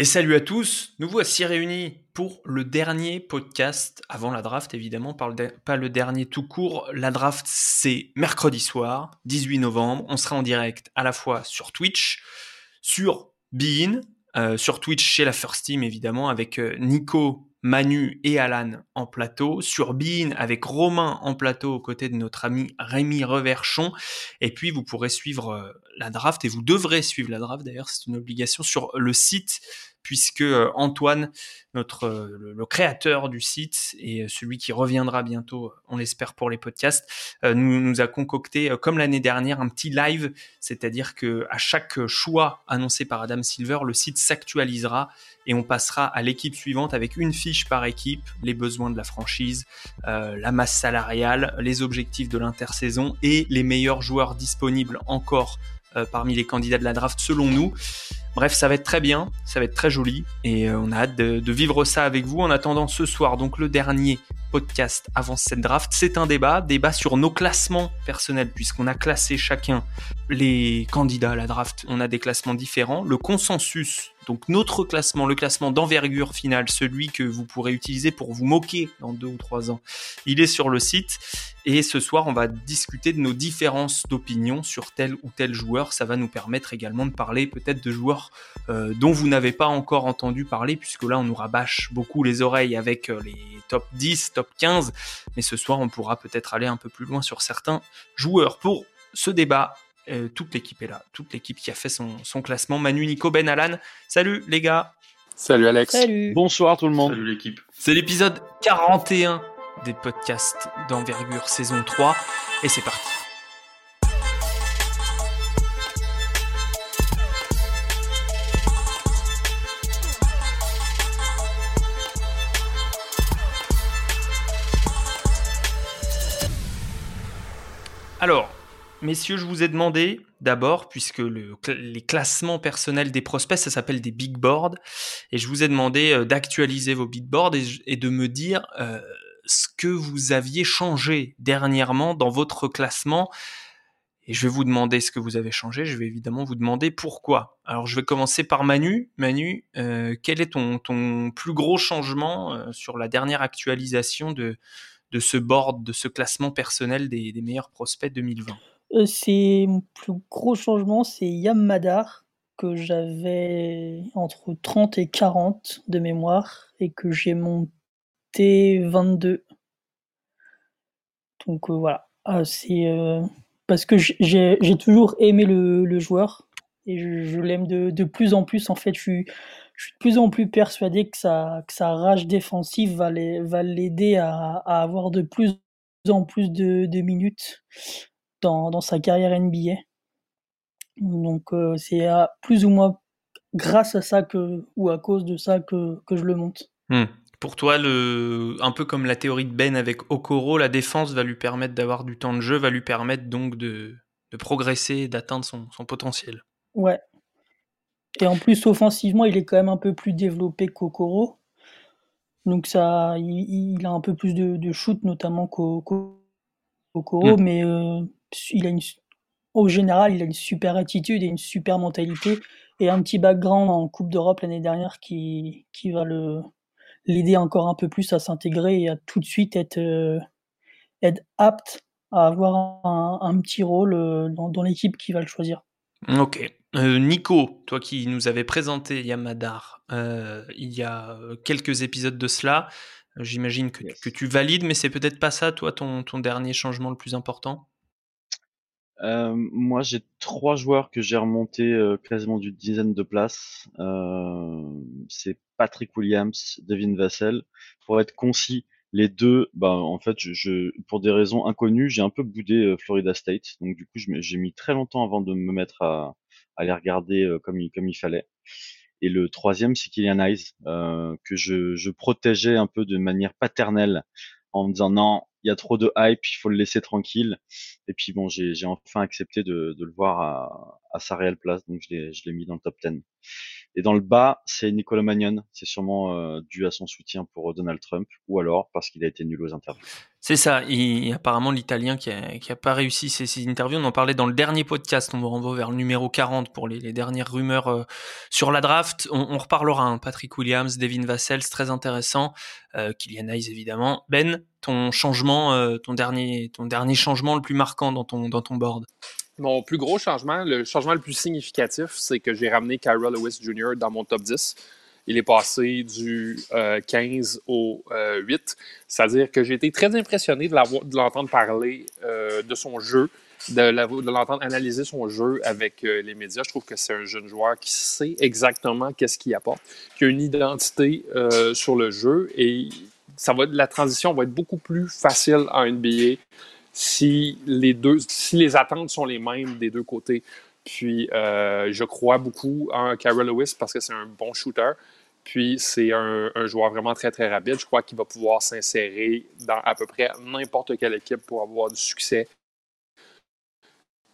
Et salut à tous, nous voici réunis pour le dernier podcast avant la draft, évidemment, pas le dernier tout court. La draft, c'est mercredi soir, 18 novembre. On sera en direct à la fois sur Twitch, sur Bein, euh, sur Twitch chez la First Team, évidemment, avec euh, Nico Manu et Alan en plateau, sur Bean avec Romain en plateau aux côtés de notre ami Rémi Reverchon. Et puis vous pourrez suivre euh, la draft et vous devrez suivre la draft d'ailleurs, c'est une obligation sur le site puisque euh, Antoine, notre euh, le, créateur du site et celui qui reviendra bientôt, on l'espère pour les podcasts, nous, a concocté comme l'année dernière un petit live, c'est-à-dire que à chaque choix annoncé par Adam Silver, le site s'actualisera et on passera à l'équipe suivante avec une fiche par équipe, les besoins de la franchise, euh, la masse salariale, les objectifs de l'intersaison et les meilleurs joueurs disponibles encore euh, parmi les candidats de la draft selon nous. Bref, ça va être très bien, ça va être très joli et euh, on a hâte de, de, vivre ça avec vous. En attendant ce soir, donc le dernier podcast avant cette draft, c'est un débat, débat sur nos classements personnels puisqu'on a classé chacun les candidats à la draft. On a des classements différents. Le consensus donc notre classement, le classement d'envergure finale, celui que vous pourrez utiliser pour vous moquer dans deux ou trois ans, il est sur le site. Et ce soir, on va discuter de nos différences d'opinion sur tel ou tel joueur. Ça va nous permettre également de parler peut-être de joueurs euh, dont vous n'avez pas encore entendu parler, puisque là, on nous rabâche beaucoup les oreilles avec euh, les top 10, top 15. Mais ce soir, on pourra peut-être aller un peu plus loin sur certains joueurs. Pour ce débat, euh, toute l'équipe est là, toute l'équipe qui a fait son, classement. Manu, Nico, Ben, Alan. Salut les gars. Salut Alex. Salut. Bonsoir tout le monde. Salut l'équipe. C'est l'épisode 41 des podcasts d'envergure saison 3 et c'est parti. Alors, Messieurs, je vous ai demandé d'abord, puisque le, les classements personnels des prospects, ça s'appelle des big boards, et je vous ai demandé euh, d'actualiser vos big boards et, de me dire euh, ce que vous aviez changé dernièrement dans votre classement. Et je vais vous demander ce que vous avez changé, je vais évidemment vous demander pourquoi. Alors je vais commencer par Manu. Manu, euh, quel est ton, ton plus gros changement sur la dernière actualisation de, de ce board, de ce classement personnel des, meilleurs prospects 2020 euh, c'est mon plus gros changement, c'est Yam Madar, que j'avais entre 30 et 40 de mémoire et que j'ai monté 22. Donc, euh, voilà. Ah, c'est, euh, parce que j'ai toujours aimé le joueur et je l'aime de plus en plus. En fait, je suis de plus en plus persuadé que sa que sa rage défensive va l'aider à à avoir de plus en plus de de minutes dans, sa carrière NBA. Donc euh, c'est plus ou moins grâce à ça que, ou à cause de ça que, que je le monte. Hmm. Pour toi, le, un peu comme la théorie de Ben avec Okoro, la défense va lui permettre d'avoir du temps de jeu, va lui permettre donc de, de progresser, d'atteindre son, son, potentiel. Ouais. Et en plus, offensivement, il est quand même un peu plus développé qu'Okoro. Donc ça, il, a un peu plus de, de shoot, notamment qu'Okoro, hmm. mais euh, il a une, au général, il a une super attitude et une super mentalité et un petit background en Coupe d'Europe l'année dernière qui, qui va le, l'aider encore un peu plus à s'intégrer et à tout de suite être, euh, être apte à avoir un, petit rôle euh, dans, l'équipe qui va le choisir. Ok. Euh, Nico, toi qui nous avais présenté Yamadar il y a quelques épisodes de cela, j'imagine que, que, tu valides, mais c'est peut-être pas ça, toi, ton, ton dernier changement le plus important? Euh, moi, j'ai trois joueurs que j'ai remonté euh, quasiment d'une dizaine de places. Euh, c'est Patrick Williams, Devin Vassell. Pour être concis, les deux, bah, en fait, je, pour des raisons inconnues, j'ai un peu boudé Florida State. Donc, du coup, j'ai mis très longtemps avant de me mettre à, à les regarder comme, il, comme il fallait. Et le troisième, c'est Kylian Hayes, que je, protégeais un peu de manière paternelle en me disant non, il y a trop de hype, il faut le laisser tranquille. Et puis bon, j'ai enfin accepté de, de le voir à, à, sa réelle place, donc je l'ai mis dans le top 10. Et dans le bas, c'est Nicolas Magnon. C'est sûrement euh, dû à son soutien pour Donald Trump, ou alors parce qu'il a été nul aux interviews. C'est ça. Il, apparemment, l'Italien qui a, qui a pas réussi ses, interviews, on en parlait dans le dernier podcast. On vous renvoie vers le numéro 40 pour les, dernières rumeurs euh, sur la draft. On, reparlera. Hein. Patrick Williams, Devin Vassell, très intéressant. Euh, Kylian Hayes, évidemment. Ben, ton changement, euh, ton dernier, ton dernier changement le plus marquant dans ton, dans ton board? Mon plus gros changement, le changement le plus significatif, c'est que j'ai ramené Kyra Lewis Jr. dans mon top 10. Il est passé du 15 euh, au 8. Euh, C'est-à-dire que j'ai été très impressionné de l'entendre parler euh, de son jeu, de l'entendre analyser son jeu avec les médias. Je trouve que c'est un jeune joueur qui sait exactement qu'est-ce qu'il apporte, qui a une identité sur le jeu et ça va, la transition va être beaucoup plus facile en NBA si les attentes sont les mêmes des deux côtés. Puis, euh, je crois beaucoup en Carol Lewis parce que c'est un bon shooter. Puis, c'est un, joueur vraiment très, très rapide. Je crois qu'il va pouvoir s'insérer dans à peu près n'importe quelle équipe pour avoir du succès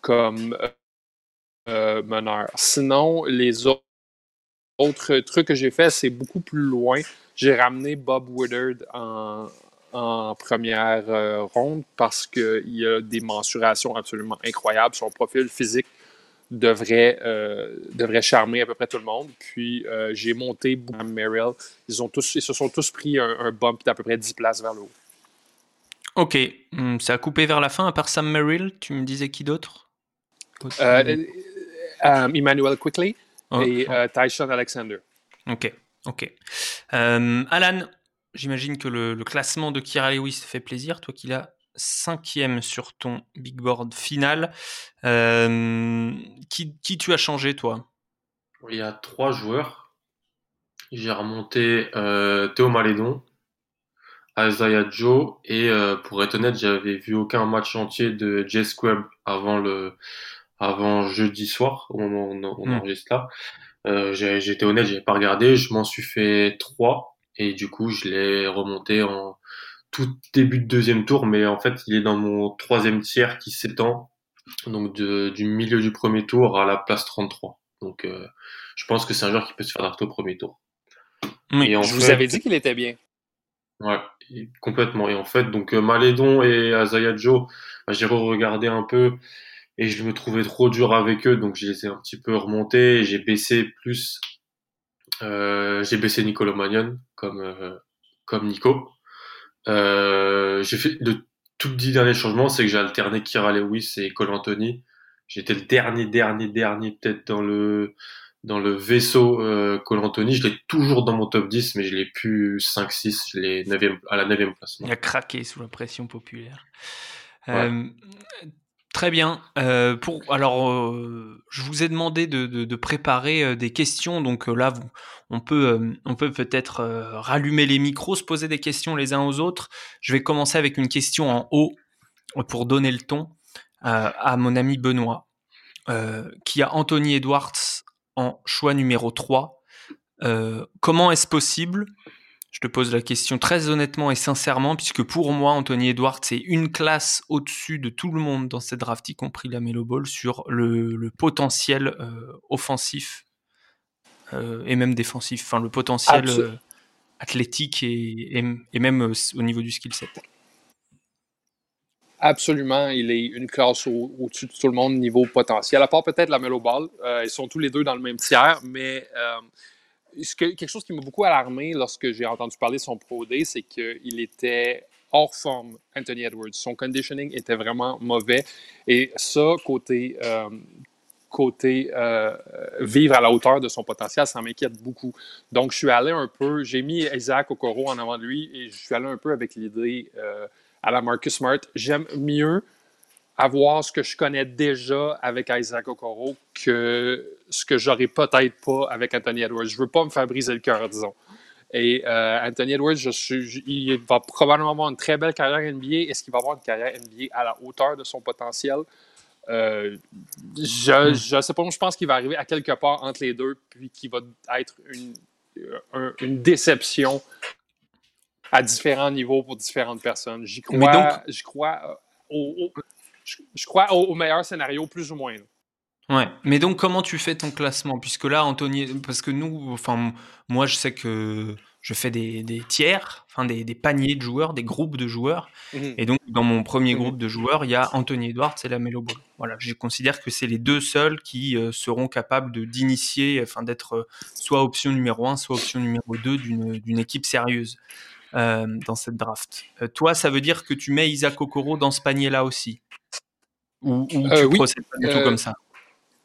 comme euh, euh, meneur. Sinon, les autres, autres trucs que j'ai fait, c'est beaucoup plus loin. J'ai ramené Bob Woodard en, en première euh, ronde parce qu'il a des mensurations absolument incroyables. Son profil physique devrait, euh, devrait charmer à peu près tout le monde. Puis euh, j'ai monté Merrill. Ils, ont tous, ils se sont tous pris un, bump d'à peu près 10 places vers le haut. Ok, hmm, ça a coupé vers la fin, à part Sam Merrill, tu me disais qui d'autre? Emmanuel Quickly oh, et oh. Tyson Alexander. Ok, ok. Alan, J'imagine que le, classement de Kira Lewis fait plaisir, toi qui l'as cinquième sur ton big board final. Euh, qui, tu as changé, toi? Il y a trois joueurs. J'ai remonté euh, Théo Malédon, Isaiah Joe, et euh, pour être honnête, j'avais vu aucun match entier de Jay Squab avant le avant jeudi soir, au moment où on, hmm. enregistre là. J'étais honnête, j'avais pas regardé. Je m'en suis fait trois et du coup, je l'ai remonté en tout début de deuxième tour, mais en fait, il est dans mon troisième tiers qui s'étend, donc du milieu du premier tour à la place 33. Donc, euh, je pense que c'est un joueur qui peut se faire drafter au premier tour. Oui, je vous avais dit qu'il était bien. Ouais, complètement. Et en fait, donc euh, Malédon et Azaya Joe, bah, j'ai re-regardé un peu et je me trouvais trop dur avec eux, donc je les ai un petit peu remontés. J'ai baissé plus j'ai baissé Nicolo Magnon comme euh, comme Nico. Euh, j'ai fait de tout dix derniers changements, c'est que j'ai alterné Kira Lewis et Cole Anthony. J'étais le dernier, dernier, dernier peut-être dans le dans le vaisseau euh, Cole Anthony. Je l'ai toujours dans mon top 10, mais je l'ai plus 5-6. Je l'ai à la 9 place. Il a craqué sous la pression populaire. Euh, Très bien. Euh, alors, euh, je vous ai demandé de, préparer euh, des questions. Donc là, on peut, on peut peut-être rallumer les micros, se poser des questions les uns aux autres. Je vais commencer avec une question en haut pour donner le ton à mon ami Benoît, qui a Anthony Edwards en choix numéro 3. comment est-ce possible je te pose la question très honnêtement et sincèrement, puisque pour moi, Anthony Edwards, c'est une classe au-dessus de tout le monde dans cette draft, y compris la Melo Ball, sur le, potentiel euh, offensif euh, et même défensif, enfin le potentiel euh, athlétique et, même au niveau du skill set. Absolument, il est une classe au-dessus de tout le monde niveau potentiel, à part peut-être la Melo Ball. ils sont tous les deux dans le même tiers, mais quelque chose qui m'a beaucoup alarmé lorsque j'ai entendu parler de son Pro c'est qu'il était hors forme, Anthony Edwards. Son conditioning était vraiment mauvais. Et ça, côté, euh, côté euh, vivre à la hauteur de son potentiel, ça m'inquiète beaucoup. Donc, je suis allé un peu, j'ai mis Isaac Okoro en avant de lui et je suis allé un peu avec l'idée euh, à la Marcus Smart. J'aime mieux avoir ce que je connais déjà avec Isaac Okoro que ce que j'aurais peut-être pas avec Anthony Edwards. Je veux pas me faire briser le cœur, disons. Et euh, Anthony Edwards, je suis, il va probablement avoir une très belle carrière NBA. Est-ce qu'il va avoir une carrière NBA à la hauteur de son potentiel? Euh, je ne sais pas, je pense qu'il va arriver à quelque part entre les deux, puis qu'il va être une, une déception à différents niveaux pour différentes personnes. J'y crois, crois, euh, au, je, crois au, meilleur scénario, plus ou moins. Ouais, mais donc comment tu fais ton classement? Puisque là, Anthony, parce que nous, enfin, moi, je sais que je fais des, des tiers, enfin des, des, paniers de joueurs, des groupes de joueurs. Mhm. Et donc, dans mon premier Mhm. groupe de joueurs, il y a Anthony Edwards et la Melo Ball. Voilà, je considère que c'est les deux seuls qui euh, seront capables de d'initier, enfin d'être euh, soit option numéro 1, soit option numéro 2 d'une d'une équipe sérieuse euh, dans cette draft. Euh, toi, ça veut dire que tu mets Isaac Okoro dans ce panier-là aussi? Ou, ou Euh, tu oui. procèdes pas du tout comme ça?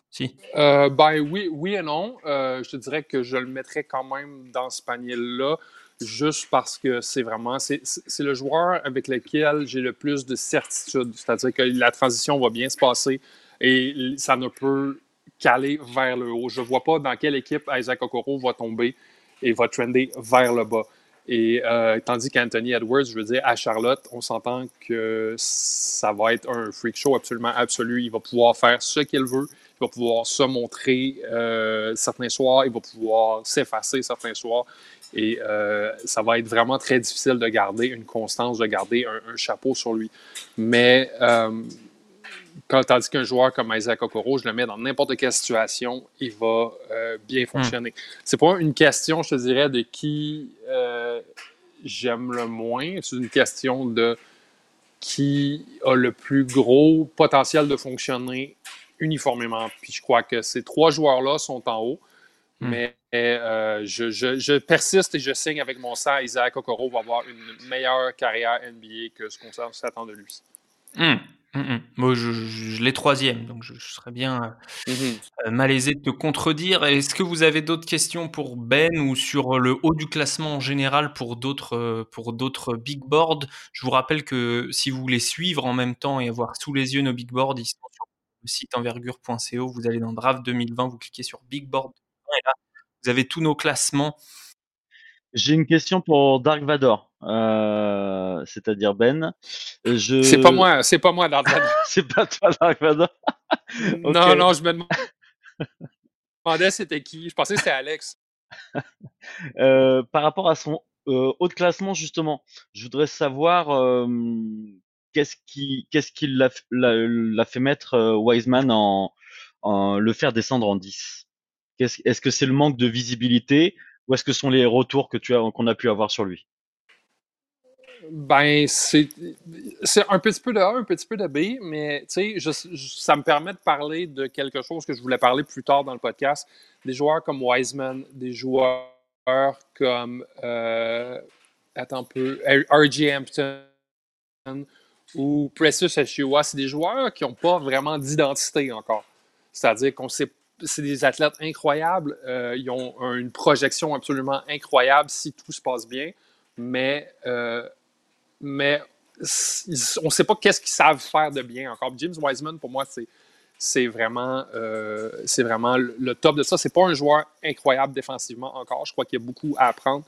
Si. Ben oui, oui et non. Je te dirais que je le mettrais quand même dans ce panier-là, juste parce que c'est vraiment c'est c'est le joueur avec lequel j'ai le plus de certitude. C'est-à-dire que la transition va bien se passer et ça ne peut qu'aller vers le haut. Je ne vois pas dans quelle équipe Isaac Okoro va tomber et va trender vers le bas. Et euh, tandis qu'Anthony Edwards, je veux dire, à Charlotte, on s'entend que ça va être un freak show absolument absolu. Il va pouvoir faire ce qu'il veut. Il va pouvoir se montrer euh, certains soirs. Il va pouvoir s'effacer certains soirs. Et euh, ça va être vraiment très difficile de garder une constance, de garder un, un chapeau sur lui. Mais quand, tandis qu'un joueur comme Isaac Okoro, je le mets dans n'importe quelle situation, il va euh, bien fonctionner. C'est pas une question, je te dirais, de qui euh, j'aime le moins. C'est une question de qui a le plus gros potentiel de fonctionner uniformément. Puis je crois que ces trois joueurs-là sont en haut. Mm. Mais euh, je, je- je persiste et je signe avec mon sang. Isaac Okoro va avoir une meilleure carrière NBA que ce qu'on s'attend de lui. Hum, hum, hum. Moi, je, je, je l'ai troisième, donc je, je serais bien euh, malaisé de te contredire. Est-ce que vous avez d'autres questions pour Ben ou sur le haut du classement en général pour d'autres euh, pour d'autres big boards? Je vous rappelle que si vous voulez suivre en même temps et avoir sous les yeux nos big boards, ils sont sur le site envergure.co. Vous allez dans Draft 2020, vous cliquez sur Big Board et là, vous avez tous nos classements. J'ai une question pour Dark Vador, euh, c'est-à-dire Ben. Je... C'est pas moi, c'est pas moi, Dardan. c'est pas toi, Dark Vador. Non, non, je me demandais c'était qui. Je pensais que c'était Alex. Euh, par rapport à son euh, haut de classement, justement, je voudrais savoir euh, qu'est-ce qui, qu'est-ce qui l'a, fait mettre euh, Wiseman en, en le faire descendre en 10 Qu'est-ce- Est-ce que c'est le manque de visibilité ou est-ce que sont les retours que tu qu'on a pu avoir sur lui? Ben, c'est un petit peu de A, un petit peu de B, mais je- je- ça me permet de parler de quelque chose que je voulais parler plus tard dans le podcast. Des joueurs comme Wiseman, des joueurs comme, euh, attends peu, R.J. Hampton ou Precious Achua, c'est des joueurs qui n'ont pas vraiment d'identité encore. C'est-à-dire qu'on sait c'est des athlètes incroyables, euh, ils ont un- une projection absolument incroyable si tout se passe bien, mais euh, mais on ne sait pas qu'est-ce qu'ils savent faire de bien encore. James Wiseman, pour moi, c'est c'est vraiment, euh, c'est vraiment le, top de ça. C'est pas un joueur incroyable défensivement encore. Je crois qu'il y a beaucoup à apprendre.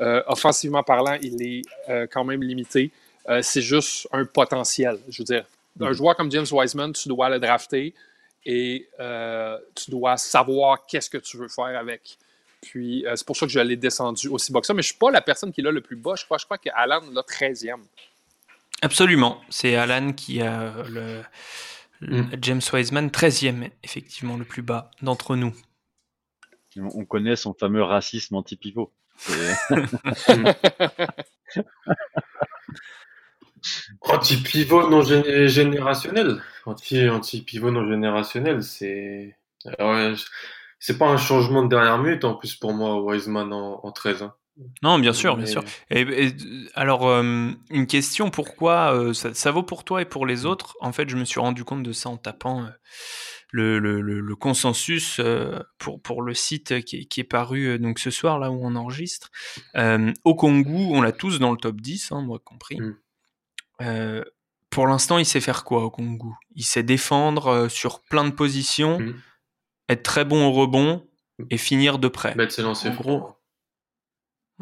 Euh, offensivement parlant, il est euh, quand même limité. C'est juste un potentiel. Je veux dire, un Mhm. joueur comme James Wiseman, tu dois le drafter et euh, tu dois savoir qu'est-ce que tu veux faire avec. Puis euh, c'est pour ça que je l'ai descendu aussi bas que ça. Mais je ne suis pas la personne qui l'a le plus bas. Je crois, je crois qu'Alan l'a 13e. Absolument, c'est Alan qui a le, le Mm. James Wiseman 13e, effectivement le plus bas d'entre nous. on, on connaît son fameux racisme anti-pivot. Anti-pivot non gé- générationnel. Anti, anti-pivot non générationnel, c'est. euh, c'est pas un changement de dernière minute en plus pour moi, Wiseman en, en 13. hein. Non, bien sûr, bien Mais- sûr. Et, et, alors, euh, une question, pourquoi euh, ça, ça vaut pour toi et pour les autres? En fait, je me suis rendu compte de ça en tapant euh, le, le, le, le consensus pour, pour le site qui est, qui est paru donc ce soir, là où on enregistre. Euh, Okongu, on l'a tous dans le top 10, hein, moi compris. Mm. Pour l'instant, il sait faire quoi, Okongu Il sait défendre euh, sur plein de positions, Mm. être très bon au rebond et finir de près. Mettre ses lancers francs. gros,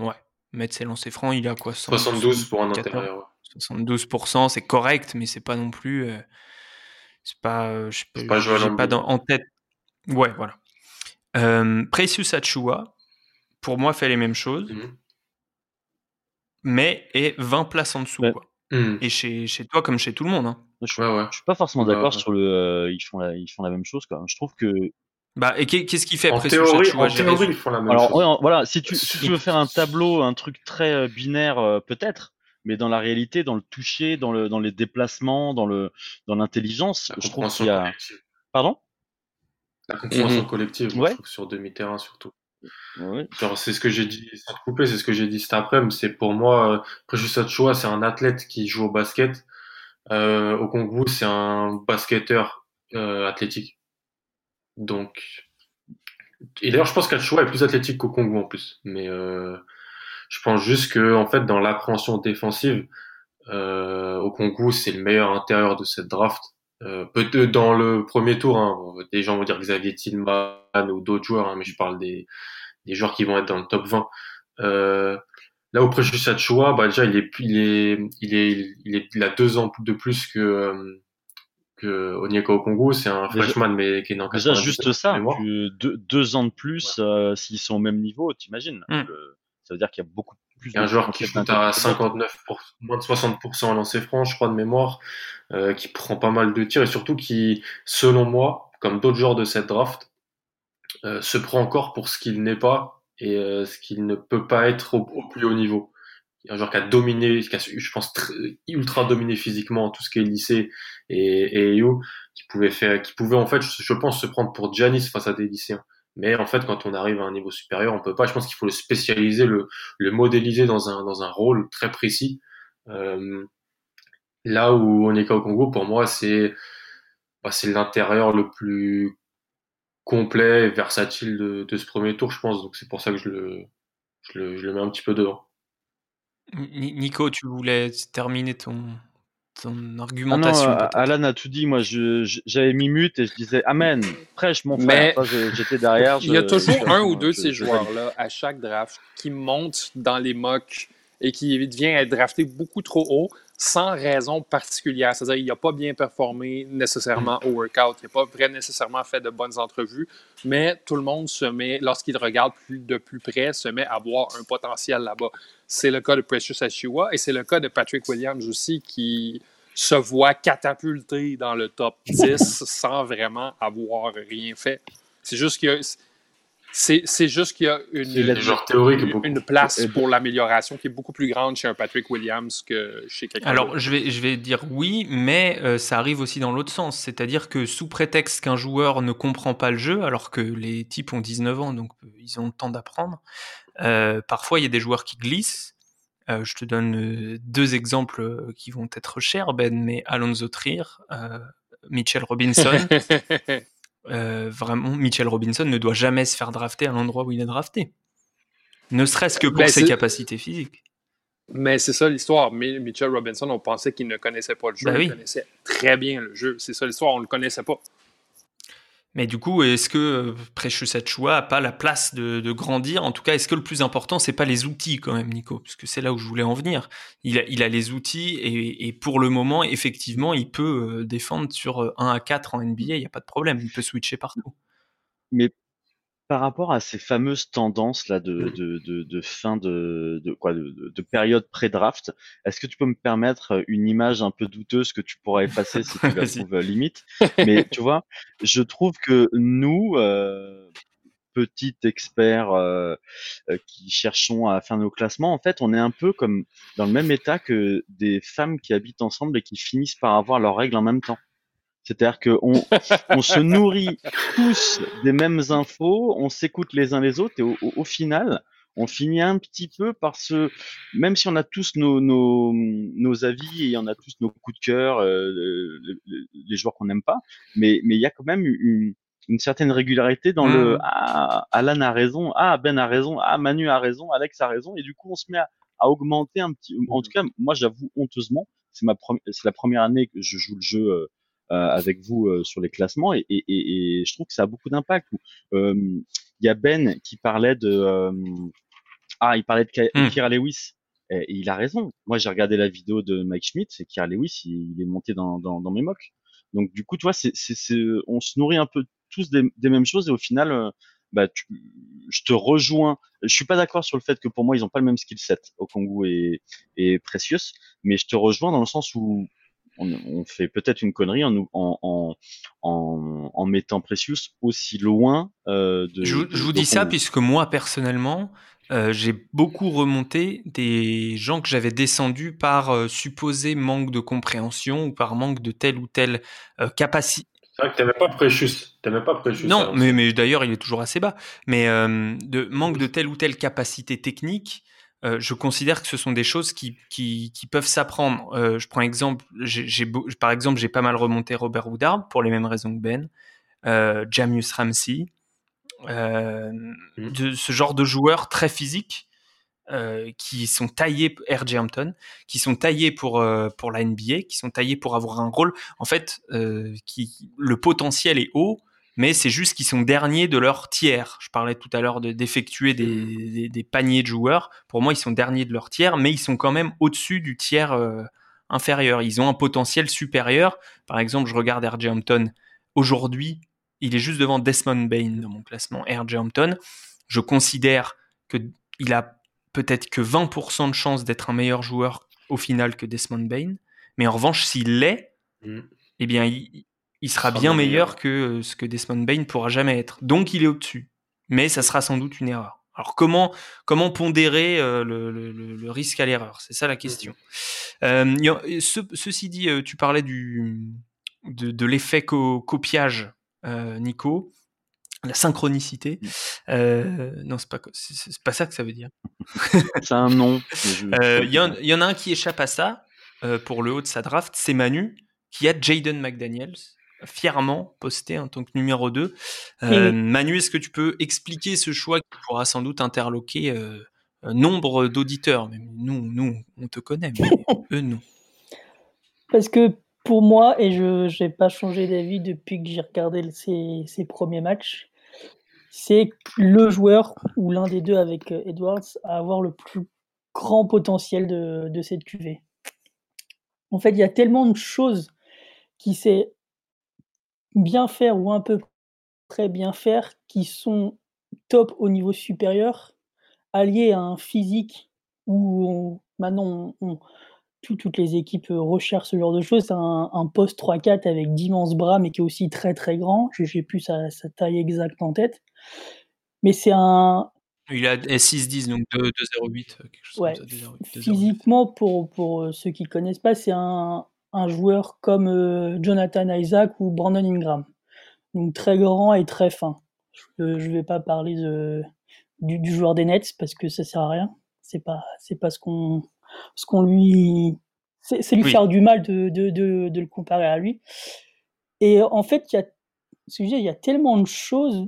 Ouais. Mettre ses lancers francs, il a quoi? 100, 72 pour un 74, intérieur. ouais. 72%, c'est correct, mais c'est pas non plus. euh, c'est pas. euh, je peux- pas dans- en tête. Ouais, voilà. Euh, Precious Achua, pour moi, fait les mêmes choses, Mhm. mais est 20 places en dessous. Ouais. quoi. Hmm. Et chez, chez toi comme chez tout le monde. hein. Je, Ouais, ouais. je suis pas forcément d'accord ouais. sur le. euh, ils font la, ils font la même chose quoi. Je trouve que. Bah, et qu'est- qu'est-ce qu'il fait En théorie, en théorie, ils font la même Alors chose. ouais, en- voilà, si tu si tu veux faire un tableau, un truc très euh, binaire euh, peut-être, mais dans la réalité, dans le toucher, dans le dans les déplacements, dans le dans l'intelligence, La je trouve compréhension qu'il y a. collective. Pardon? La compréhension Mhm. collective, je trouve, sur demi-terrain surtout. C'est ce que j'ai dit, c'est ce que j'ai dit cet après-midi. C'est pour moi, euh, Precious c'est un athlète qui joue au basket. Euh, au Congo, c'est un basketteur euh, athlétique. Donc, et d'ailleurs, je pense qu'Achua est plus athlétique qu'au Congo en plus. Mais euh, je pense juste que, en fait, dans l'appréhension défensive, euh, au Congo, c'est le meilleur intérieur de cette draft. Euh, peut-être dans le premier tour, hein, des gens vont dire Xavier Tillman ou d'autres joueurs, hein, mais je parle des, des joueurs qui vont être dans le top 20. Euh, là où Precious Achua, bah déjà il est, il est, il est, il est, il a deux ans de plus que euh, que Onyeka Okongo. C'est un Déjà- freshman mais qui est en Déjà 97, juste ça, de deux, deux ans de plus, euh, s'ils sont au même niveau, t'imagines. Le- Ça veut dire qu'il y a beaucoup plus un joueur qui shoot à d'intelligence. 59 pour, moins de 60% à lancer franc, je crois de mémoire, euh, qui prend pas mal de tirs et surtout qui, selon moi, comme d'autres joueurs de cette draft, euh, se prend encore pour ce qu'il n'est pas et euh, ce qu'il ne peut pas être au, au plus haut niveau. Un joueur qui a dominé, qui a, je pense, très- ultra dominé physiquement tout ce qui est lycée et, et EU, qui pouvait faire, qui pouvait en fait, je, je pense, se prendre pour Giannis face à des lycéens. Mais en fait, quand on arrive à un niveau supérieur, on peut pas. Je pense qu'il faut le spécialiser, le, le modéliser dans un dans un rôle très précis. Euh, là où on est au Congo, pour moi, c'est bah, c'est l'intérieur le plus complet et versatile de, de ce premier tour, je pense. Donc c'est pour ça que je le, je le je le mets un petit peu devant. Ni- Nico, tu voulais terminer ton, ton Ah non, argumentation. Alan a tout dit. Moi, j'avais mis mute et je disais Amen, prêche mon frère. J'étais derrière. Il y a toujours je- un ou deux de ces joueurs-là à chaque draft qui montent dans les mocks et qui vient être drafté beaucoup trop haut sans raison particulière. C'est-à-dire qu'il n'a pas bien performé nécessairement au workout, il n'a pas vrai nécessairement fait de bonnes entrevues, mais tout le monde se met, lorsqu'il regarde plus, de plus près, se met à voir un potentiel là-bas. C'est le cas de Precious Achua et c'est le cas de Patrick Williams aussi qui se voit catapulté dans le top 10 sans vraiment avoir rien fait. C'est juste a, c'est, c'est juste qu'il y a une, place pour l'amélioration qui est beaucoup plus grande chez un Patrick Williams que chez quelqu'un Alors, d'autre. je vais, je vais dire oui, mais euh, ça arrive aussi dans l'autre sens. C'est-à-dire que sous prétexte qu'un joueur ne comprend pas le jeu, alors que les types ont 19 ans, donc euh, ils ont le temps d'apprendre, euh, parfois il y a des joueurs qui glissent. Euh, je te donne deux exemples qui vont être chers, Ben, mais Alonso Trier, euh, Mitchell Robinson. Euh, vraiment, Mitchell Robinson ne doit jamais se faire drafter à l'endroit où il est drafté. Ne serait-ce que pour Ben, ses capacités physiques. Mais c'est ça l'histoire. Mi- Mitchell Robinson, on pensait qu'il ne connaissait pas le jeu. Ben oui. Il connaissait très bien le jeu. C'est ça l'histoire, on ne le connaissait pas. Mais du coup, est-ce que euh, Precious Achua a pas la place de, grandir? En tout cas, est-ce que le plus important, c'est pas les outils quand même, Nico? Parce que c'est là où je voulais en venir. Il a, les outils et, et pour le moment, effectivement, il peut euh, défendre sur euh, 1 à 4 en NBA, il n'y a pas de problème. Il peut switcher partout. Mais par rapport à ces fameuses tendances là de, Mm. de, de, de fin de, de quoi de, de- de période pré-draft, est-ce que tu peux me permettre une image un peu douteuse que tu pourras effacer si tu la trouves limite? Mais tu vois, je trouve que nous, euh, petits experts euh, qui cherchons à faire nos classements, en fait, on est un peu comme dans le même état que des femmes qui habitent ensemble et qui finissent par avoir leurs règles en même temps. C'est-à-dire que on, on se nourrit tous des mêmes infos, on s'écoute les uns les autres et au, au- au final, on finit un petit peu par se, même si on a tous nos, nos, nos avis et on a tous nos coups de cœur, euh, le- le- les joueurs qu'on n'aime pas, mais mais il y a quand même une, une certaine régularité dans le Mhm. ah Alan a raison, ah Ben a raison, ah Manu a raison, Alex a raison et du coup on se met à, à augmenter un petit. En tout cas, moi j'avoue honteusement, c'est ma c'est la première année que je joue le jeu. Euh, avec vous euh, sur les classements et, et, et, et je trouve que ça a beaucoup d'impact. Euh, Il y a Ben qui parlait de euh, ah il parlait de Ka- Hmm. Kira Lewis et, il a raison. Moi j'ai regardé la vidéo de Mike Schmidt et Kira Lewis il, il est monté dans, dans, dans mes mocks. Donc du coup tu vois c'est c'est c'est- on se nourrit un peu tous des, des mêmes choses et au final bah, je te rejoins. Je suis pas d'accord sur le fait que pour moi ils ont pas le même skill set, Okongu et, et Precious, mais je te rejoins dans le sens où on, fait peut-être une connerie en, en, en, en, mettant Precious aussi loin euh, de. Je, je vous dis ça puisque moi personnellement, euh, j'ai beaucoup remonté des gens que j'avais descendus par euh, supposé manque de compréhension ou par manque de telle ou telle euh, capacité. C'est vrai que t'aimais pas Precious. T'aimais pas Precious. Non, mais, mais d'ailleurs, il est toujours assez bas. Mais de manque de telle ou telle capacité technique, je considère que ce sont des choses qui, qui, qui peuvent s'apprendre. je prends exemple, j'ai, par exemple, j'ai pas mal remonté Robert Woodard pour les mêmes raisons que Ben, Jamius Ramsey, euh, mmh. de ce genre de joueurs très physiques euh, qui sont taillés RJ Hampton, qui sont taillés pour euh, pour la NBA, qui sont taillés pour avoir un rôle. En fait, qui le potentiel est haut, mais c'est juste qu'ils sont derniers de leur tiers. Je parlais tout à l'heure d'effectuer des, mmh. des, des, paniers de joueurs. Pour moi, ils sont derniers de leur tiers, mais ils sont quand même au-dessus du tiers inférieur. Ils ont un potentiel supérieur. Par exemple, je regarde RJ Hampton aujourd'hui il est juste devant Desmond Bain dans mon classement R.J. Hampton. Je considère qu'il a peut-être que 20% de chance d'être un meilleur joueur au final que Desmond Bain. Mais en revanche, s'il l'est, mm. eh bien, il, sera bien meilleur, que euh, ce que Desmond Bain pourra jamais être. Donc, il est au-dessus. Mais ça sera sans doute une erreur. Alors, comment, comment pondérer euh, le, risque à l'erreur? C'est ça la question. Euh, ceci dit, tu parlais du, de, l'effet copiage euh, Nico, la synchronicité. Euh, non, c'est pas, c'est pas ça que ça veut dire. c'est un nom. Il euh, y, en a un qui échappe à ça pour le haut de sa draft, c'est Manu, qui a Jaden McDaniels fièrement posté en tant que numéro 2. Manu, est-ce que tu peux expliquer ce choix qui pourra sans doute interloquer nombre d'auditeurs? Nous, nous, on te connaît, mais eux, non. Parce que pour moi, et je n'ai pas changé d'avis depuis que j'ai regardé ses, premiers matchs, c'est le joueur ou l'un des deux avec euh, Edwards à avoir le plus grand potentiel de, cette QV. En fait, il y a tellement de choses qui sait bien faire ou un peu très bien faire qui sont top au niveau supérieur, alliés à un physique où maintenant on, toutes les équipes euh, recherchent ce genre de choses. C'est un, poste 3-4 avec d'immenses bras, mais qui est aussi très très grand. J'ai plus sa, taille exacte en tête. Mais c'est un. Il a 6-10, donc 2-0-8, ouais. Physiquement, pour, pour euh, ceux qui ne connaissent pas, c'est un, un, joueur comme euh, Jonathan Isaac ou Brandon Ingram. Donc très grand et très fin. Je ne vais pas parler de, du, du, joueur des Nets parce que ça sert à rien. C'est pas, c'est pas ce qu'on ce qu'on lui, c'est lui faire du mal de, de, de, de, le comparer à lui. Et en fait, il y a, il y a tellement de choses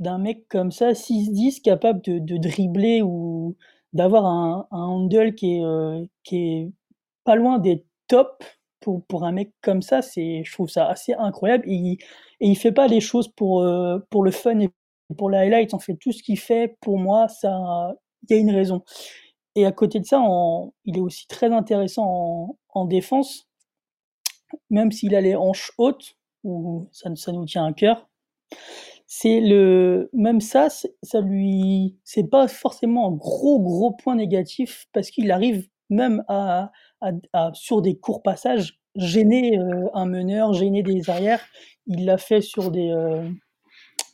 d'un mec comme ça, 6-10, capable de, de, dribbler ou d'avoir un, un, handle qui est, euh, qui est pas loin d'être top pour, pour un mec comme ça, c'est, je trouve ça assez incroyable. Et il, et il fait pas les choses pour, euh, pour le fun et pour la highlight. En fait, tout ce qu'il fait, pour moi, ça, il y a une raison. Et à côté de ça, il est aussi très intéressant en, défense, même s'il a les hanches hautes, ou ça, ça nous tient à cœur. C'est le même ça, ça lui, c'est pas forcément un gros gros point négatif parce qu'il arrive même à, sur des courts passages gêner euh, un meneur, gêner des arrières. Il l'a fait sur des, euh,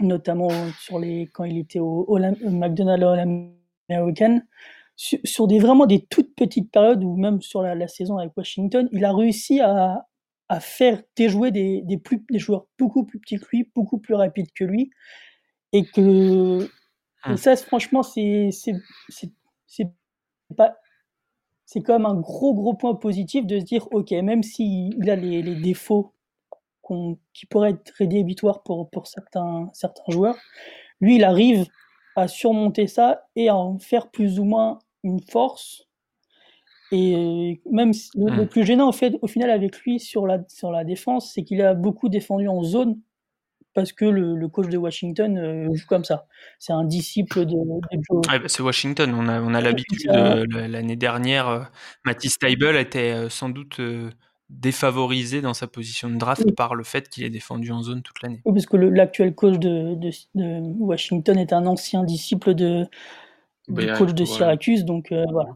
notamment sur les quand il était au, au McDonald's All American sur, des vraiment des toutes petites périodes ou même sur la, saison avec Washington, il a réussi à, à faire déjouer des, des, plus, des joueurs beaucoup plus petits que lui, beaucoup plus rapides que lui. Et que et hum. ça, franchement, c'est pas. C'est quand même un gros, gros point positif de se dire, OK, même s'il a les, les défauts qui pourraient être rédhibitoires pour, pour certains, certains joueurs, lui, il arrive à surmonter ça et à en faire plus ou moins une force. Et même le, mmh. plus gênant au, fait, au final avec lui sur la, sur la défense, c'est qu'il a beaucoup défendu en zone parce que le, coach de Washington euh, joue comme ça. C'est un disciple de, Joe. Bah, c'est Washington, on a, on a l'habitude. Euh, l'année dernière, euh, Matisse Taibel était sans doute défavorisé dans sa position de draft par le fait qu'il est défendu en zone toute l'année. Oui, parce que l'actuel coach de, Washington est un ancien disciple de, du coach de Syracuse, donc euh, voilà.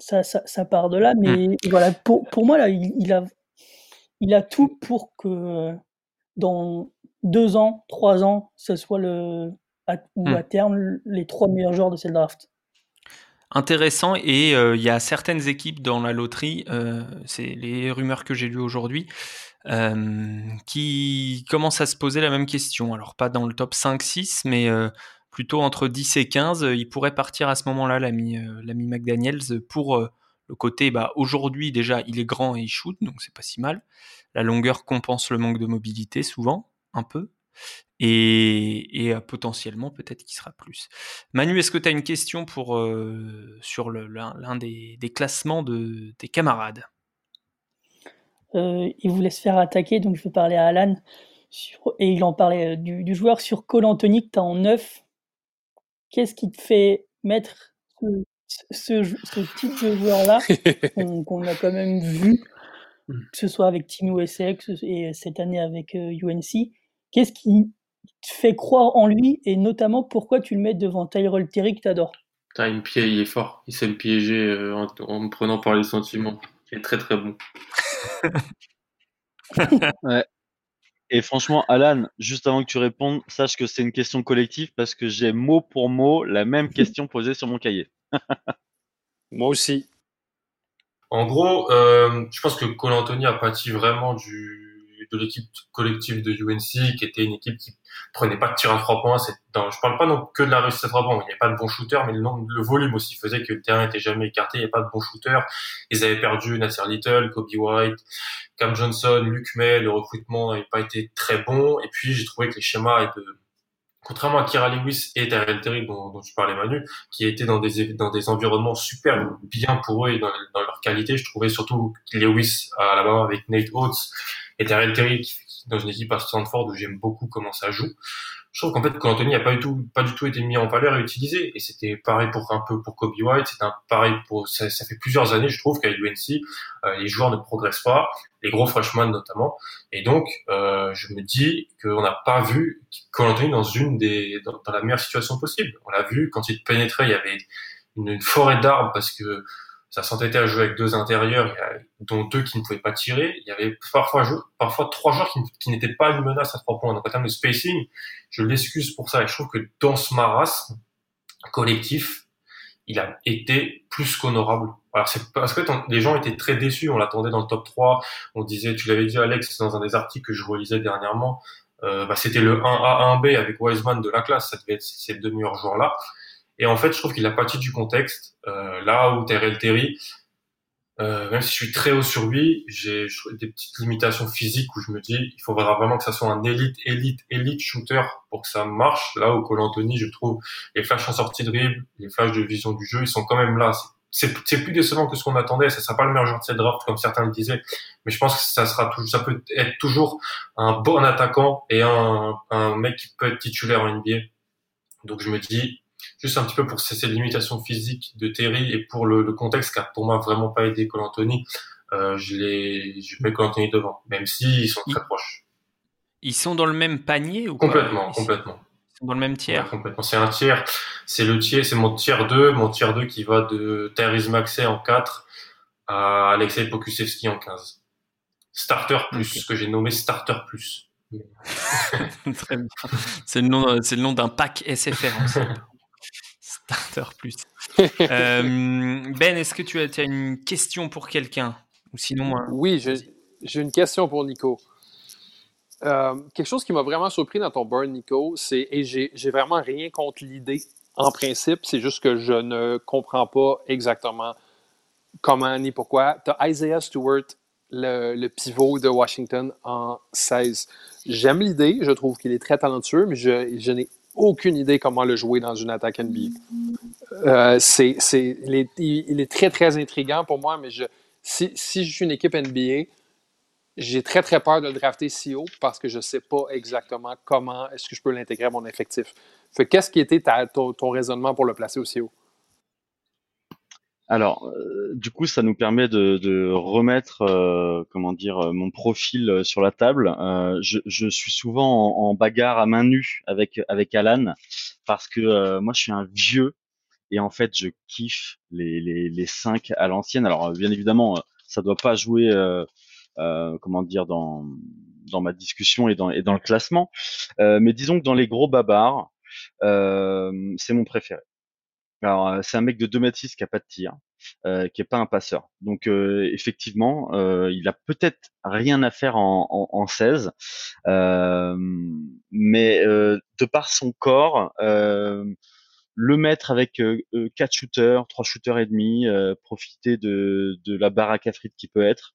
Ça, ça, part de là, mais hmm. voilà, pour, pour moi, là, il, a, il a tout pour que dans deux ans, trois ans, ce soit le, ou hmm. à terme les trois meilleurs joueurs de cette draft intéressant et euh, il y a certaines équipes dans la loterie, euh, c'est les rumeurs que j'ai lues aujourd'hui, euh, qui commencent à se poser la même question. Alors pas dans le top 5-6, mais plutôt entre 10 et 15. Il pourrait partir à ce moment-là, l'ami l'ami McDaniels, pour le côté, bah, aujourd'hui déjà, il est grand et il shoot, donc c'est pas si mal. La longueur compense le manque de mobilité souvent, un peu et, euh, potentiellement peut-être qu'il sera plus. Manu, est-ce que tu as une question pour, euh, sur l'un des, classements de tes camarades? Euh, Il voulait se faire attaquer, donc je vais parler à Alan. et il en parlait du, joueur sur Cole Anthony tu as en 9. Qu'est-ce qui te fait mettre ce, type de joueur-là qu'on a quand même vu, mmh. que ce soit avec Tino SX et cette année avec UNC Qu'est-ce qui te fait croire en lui et notamment pourquoi tu le mets devant Tyrell Terry que t'adores? Il, il est fort. Il sait me piéger euh, en, me prenant par les sentiments. Il est très très bon. ouais. Et franchement, Alan, juste avant que tu répondes, sache que c'est une question collective parce que j'ai mot pour mot la même question posée sur mon cahier. Moi aussi. En gros, euh, je pense que Cole Anthony a pâti vraiment du, de l'équipe collective de UNC, qui était une équipe qui prenait pas de tir à trois points. Dans, je parle pas non que de la réussite à trois points. Il n'y avait pas de bons shooters, mais le, volume aussi faisait que le terrain était jamais écarté. Il n'y avait pas de bons shooters. Ils avaient perdu Nasser Little, Kobe White, Cam Johnson, Luke May. Le recrutement n'avait pas été très bon. Et puis, j'ai trouvé que les schémas étaient contrairement à Kira Lewis et Terrell Terry dont, dont tu parlais Manu, qui étaient dans des dans des environnements super bien pour eux et dans, leur qualité, je trouvais surtout Lewis à la bas avec Nate Oates et Terrell Terry qui, dans une équipe à Stanford où j'aime beaucoup comment ça joue. Je trouve qu'en fait, quand Anthony n'a pas du tout, pas du tout été mis en valeur et utilisé, et c'était pareil pour un peu pour Kobe White, un pareil pour, ça, ça, fait plusieurs années, je trouve qu'à UNC, euh, les joueurs ne progressent pas, les gros freshmen notamment, et donc euh, je me dis qu'on n'a pas vu Anthony dans une des, dans, la meilleure situation possible. On l'a vu quand il pénétrait, il y avait une, une forêt d'arbres parce que ça s'entêtait à jouer avec deux intérieurs, dont deux qui ne pouvaient pas tirer. Il y avait parfois, parfois trois joueurs qui, n'étaient pas une menace à trois points. Donc en termes de spacing, je l'excuse pour ça. Et je trouve que dans ce marasme collectif, il a été plus qu'honorable. Alors c'est parce que les gens étaient très déçus. On l'attendait dans le top 3. On disait, tu l'avais dit Alex dans un des articles que je relisais dernièrement, euh, bah, c'était le 1A 1B avec Wiseman de la classe. Ça devait être ces deux meilleurs joueurs là. Et en fait, je trouve qu'il a parti du contexte. Euh, là où Terrell Terry, euh, même si je suis très haut sur lui, j'ai des petites limitations physiques où je me dis, il faudra vraiment que ça soit un élite, élite, élite shooter pour que ça marche. Là où Cole Anthony, je trouve, les flashs en sortie de dribble, les flashs de vision du jeu, ils sont quand même là. C'est plus décevant que ce qu'on attendait. Ça sera pas le meilleur joueur de cette draft, comme certains le disaient. Mais je pense que ça sera ça peut être toujours un bon attaquant et un, un mec qui peut être titulaire en NBA. Donc je me dis, juste un petit peu pour ces, limitations physiques de Terry et pour le, contexte qui a pour moi vraiment pas aidé Col Anthony, euh, je, les, je mets Col Anthony devant, même s'ils ils sont très proches. Ils sont dans le même panier ou Complètement, complètement. Ils sont dans le même tiers Complètement. C'est un tiers, c'est le tiers, c'est mon tiers 2, mon tiers 2 qui va de Thérèse Maxey en 4 à Alexei Pokusevski en 15. Starter plus, ce que j'ai nommé Starter plus. Très bien. C'est le nom, c'est le nom d'un pack SFR. Starter plus. Euh, ben, est-ce que tu as, une question pour quelqu'un? Ou sinon, Oui, j'ai une question pour Nico. Euh, quelque chose qui m'a vraiment surpris dans ton burn, Nico, c'est, et j'ai vraiment rien contre l'idée en principe, c'est juste que je ne comprends pas exactement comment ni pourquoi. Tu as Isaiah Stewart, le, pivot de Washington en 16. J'aime l'idée, je trouve qu'il est très talentueux, mais je, je n'ai aucune idée comment le jouer dans une attaque NBA. Euh, c'est, il, est, il, est, très, très intriguant pour moi, mais je, si, si je suis une équipe NBA, j'ai très, très peur de le drafter si haut parce que je ne sais pas exactement comment est-ce que je peux l'intégrer à mon effectif. qu'est-ce qui était ton, raisonnement pour le placer aussi haut? Alors, euh, du coup, ça nous permet de, remettre, euh, comment dire, euh, mon profil sur la table. je, suis souvent en, bagarre à main nue avec avec Alan parce que moi, je suis un vieux et en fait, je kiffe les les, les cinq à l'ancienne. Alors, bien évidemment, ça doit pas jouer, comment dire, dans dans ma discussion et dans et dans le classement. mais disons que dans les gros babards, c'est mon préféré. Alors, euh, c'est un mec de 2 mètres 6 qui a pas de tir, euh, qui est pas un passeur. Donc, euh, effectivement, il a peut-être rien à faire en, en, en 16, mais de par son corps, le mettre avec quatre shooters, trois shooters et demi, profiter de, de la baraque à frites qui peut être.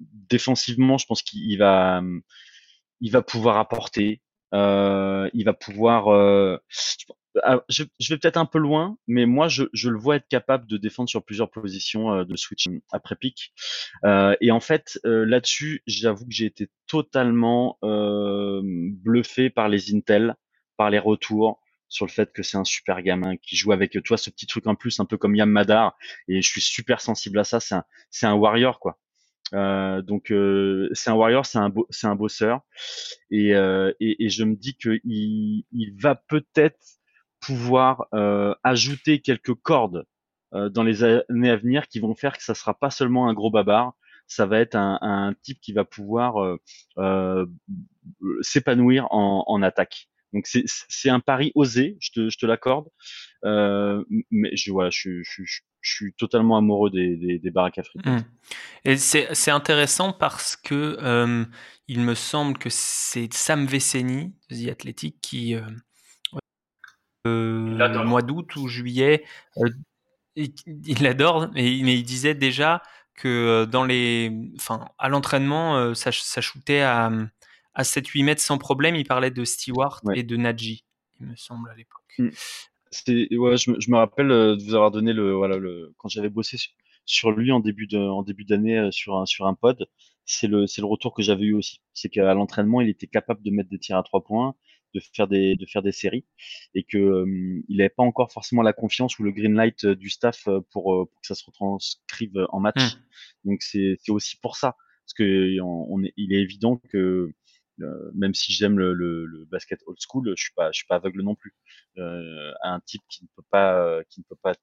défensivement, je pense qu'il va, il va pouvoir apporter. il va pouvoir. Ah, je, vais peut-être un peu loin, mais moi je, le vois être capable de défendre sur plusieurs positions euh, de switch après pick. Euh, et en fait, euh, là-dessus, j'avoue que j'ai été totalement bluffé par les Intel, par les retours sur le fait que c'est un super gamin qui joue avec toi ce petit truc en plus un peu comme Yam Madar et je suis super sensible à ça. C'est un c'est un warrior quoi. Euh, donc c'est un warrior, c'est un c'est un bosseur. Et, et, et je me dis que il, il va peut-être pouvoir euh, ajouter quelques cordes euh, dans les années à venir qui vont faire que ça sera pas seulement un gros babard, ça va être un, type qui va pouvoir euh, s'épanouir en, attaque. Donc c'est un pari osé, je te, je te l'accorde, mais je, voilà, je, je, je, suis totalement amoureux des, des, des baraques africaines. Mmh. Et c'est intéressant parce que il me semble que c'est Sam Veceni, The Athletic, qui euh, mois d'août ou juillet. Euh, il, l'adore, mais, il disait déjà que euh, dans les, enfin, à l'entraînement, ça, ça shootait à, à 7-8 mètres sans problème. Il parlait de Stewart et de Nadji, il me semble, à l'époque. Mmh. Ouais, je, me, je, me rappelle de vous avoir donné le, voilà, le, quand j'avais bossé sur, lui en début de, en début d'année sur un, sur un pod, c'est le, c'est le retour que j'avais eu aussi. C'est qu'à l'entraînement, il était capable de mettre des tirs à trois points de faire des de faire des séries et que euh, il n'avait pas encore forcément la confiance ou le green light du staff euh, pour, que ça se retranscrive en match. Mmh. Donc c'est c'est aussi pour ça parce que on, est, il est évident que même si j'aime le, le, le, basket old school, je suis pas, je suis pas aveugle non plus. Euh, un type qui ne peut pas, qui ne peut pas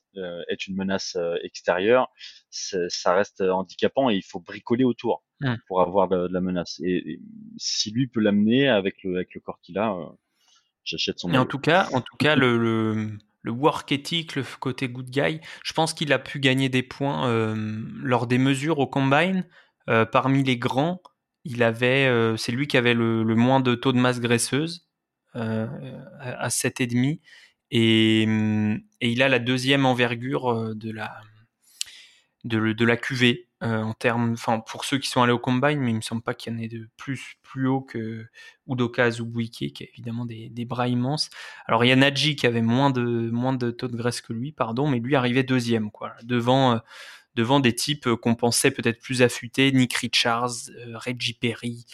être une menace extérieure, ça reste handicapant et il faut bricoler autour mmh. pour avoir de, la menace. Et, si lui peut l'amener avec le, avec le corps qu'il a, j'achète son. Et en tout cas, en tout cas, le, le, le, work ethic, le côté good guy, je pense qu'il a pu gagner des points euh, lors des mesures au combine. Euh, parmi les grands, il avait, euh, c'est lui qui avait le, le, moins de taux de masse graisseuse euh, à 7,5 et, et il a la deuxième envergure de la de, de la QV euh, en termes, enfin pour ceux qui sont allés au combine, mais il me semble pas qu'il y en ait de plus plus haut que Udoka Azubuike, qui a évidemment des, bras immenses. Alors il y a Nadji qui avait moins de moins de taux de graisse que lui, pardon, mais lui arrivait deuxième quoi, devant euh, devant des types qu'on pensait peut-être plus affûtés, Nick Richards, euh, Reggie Perry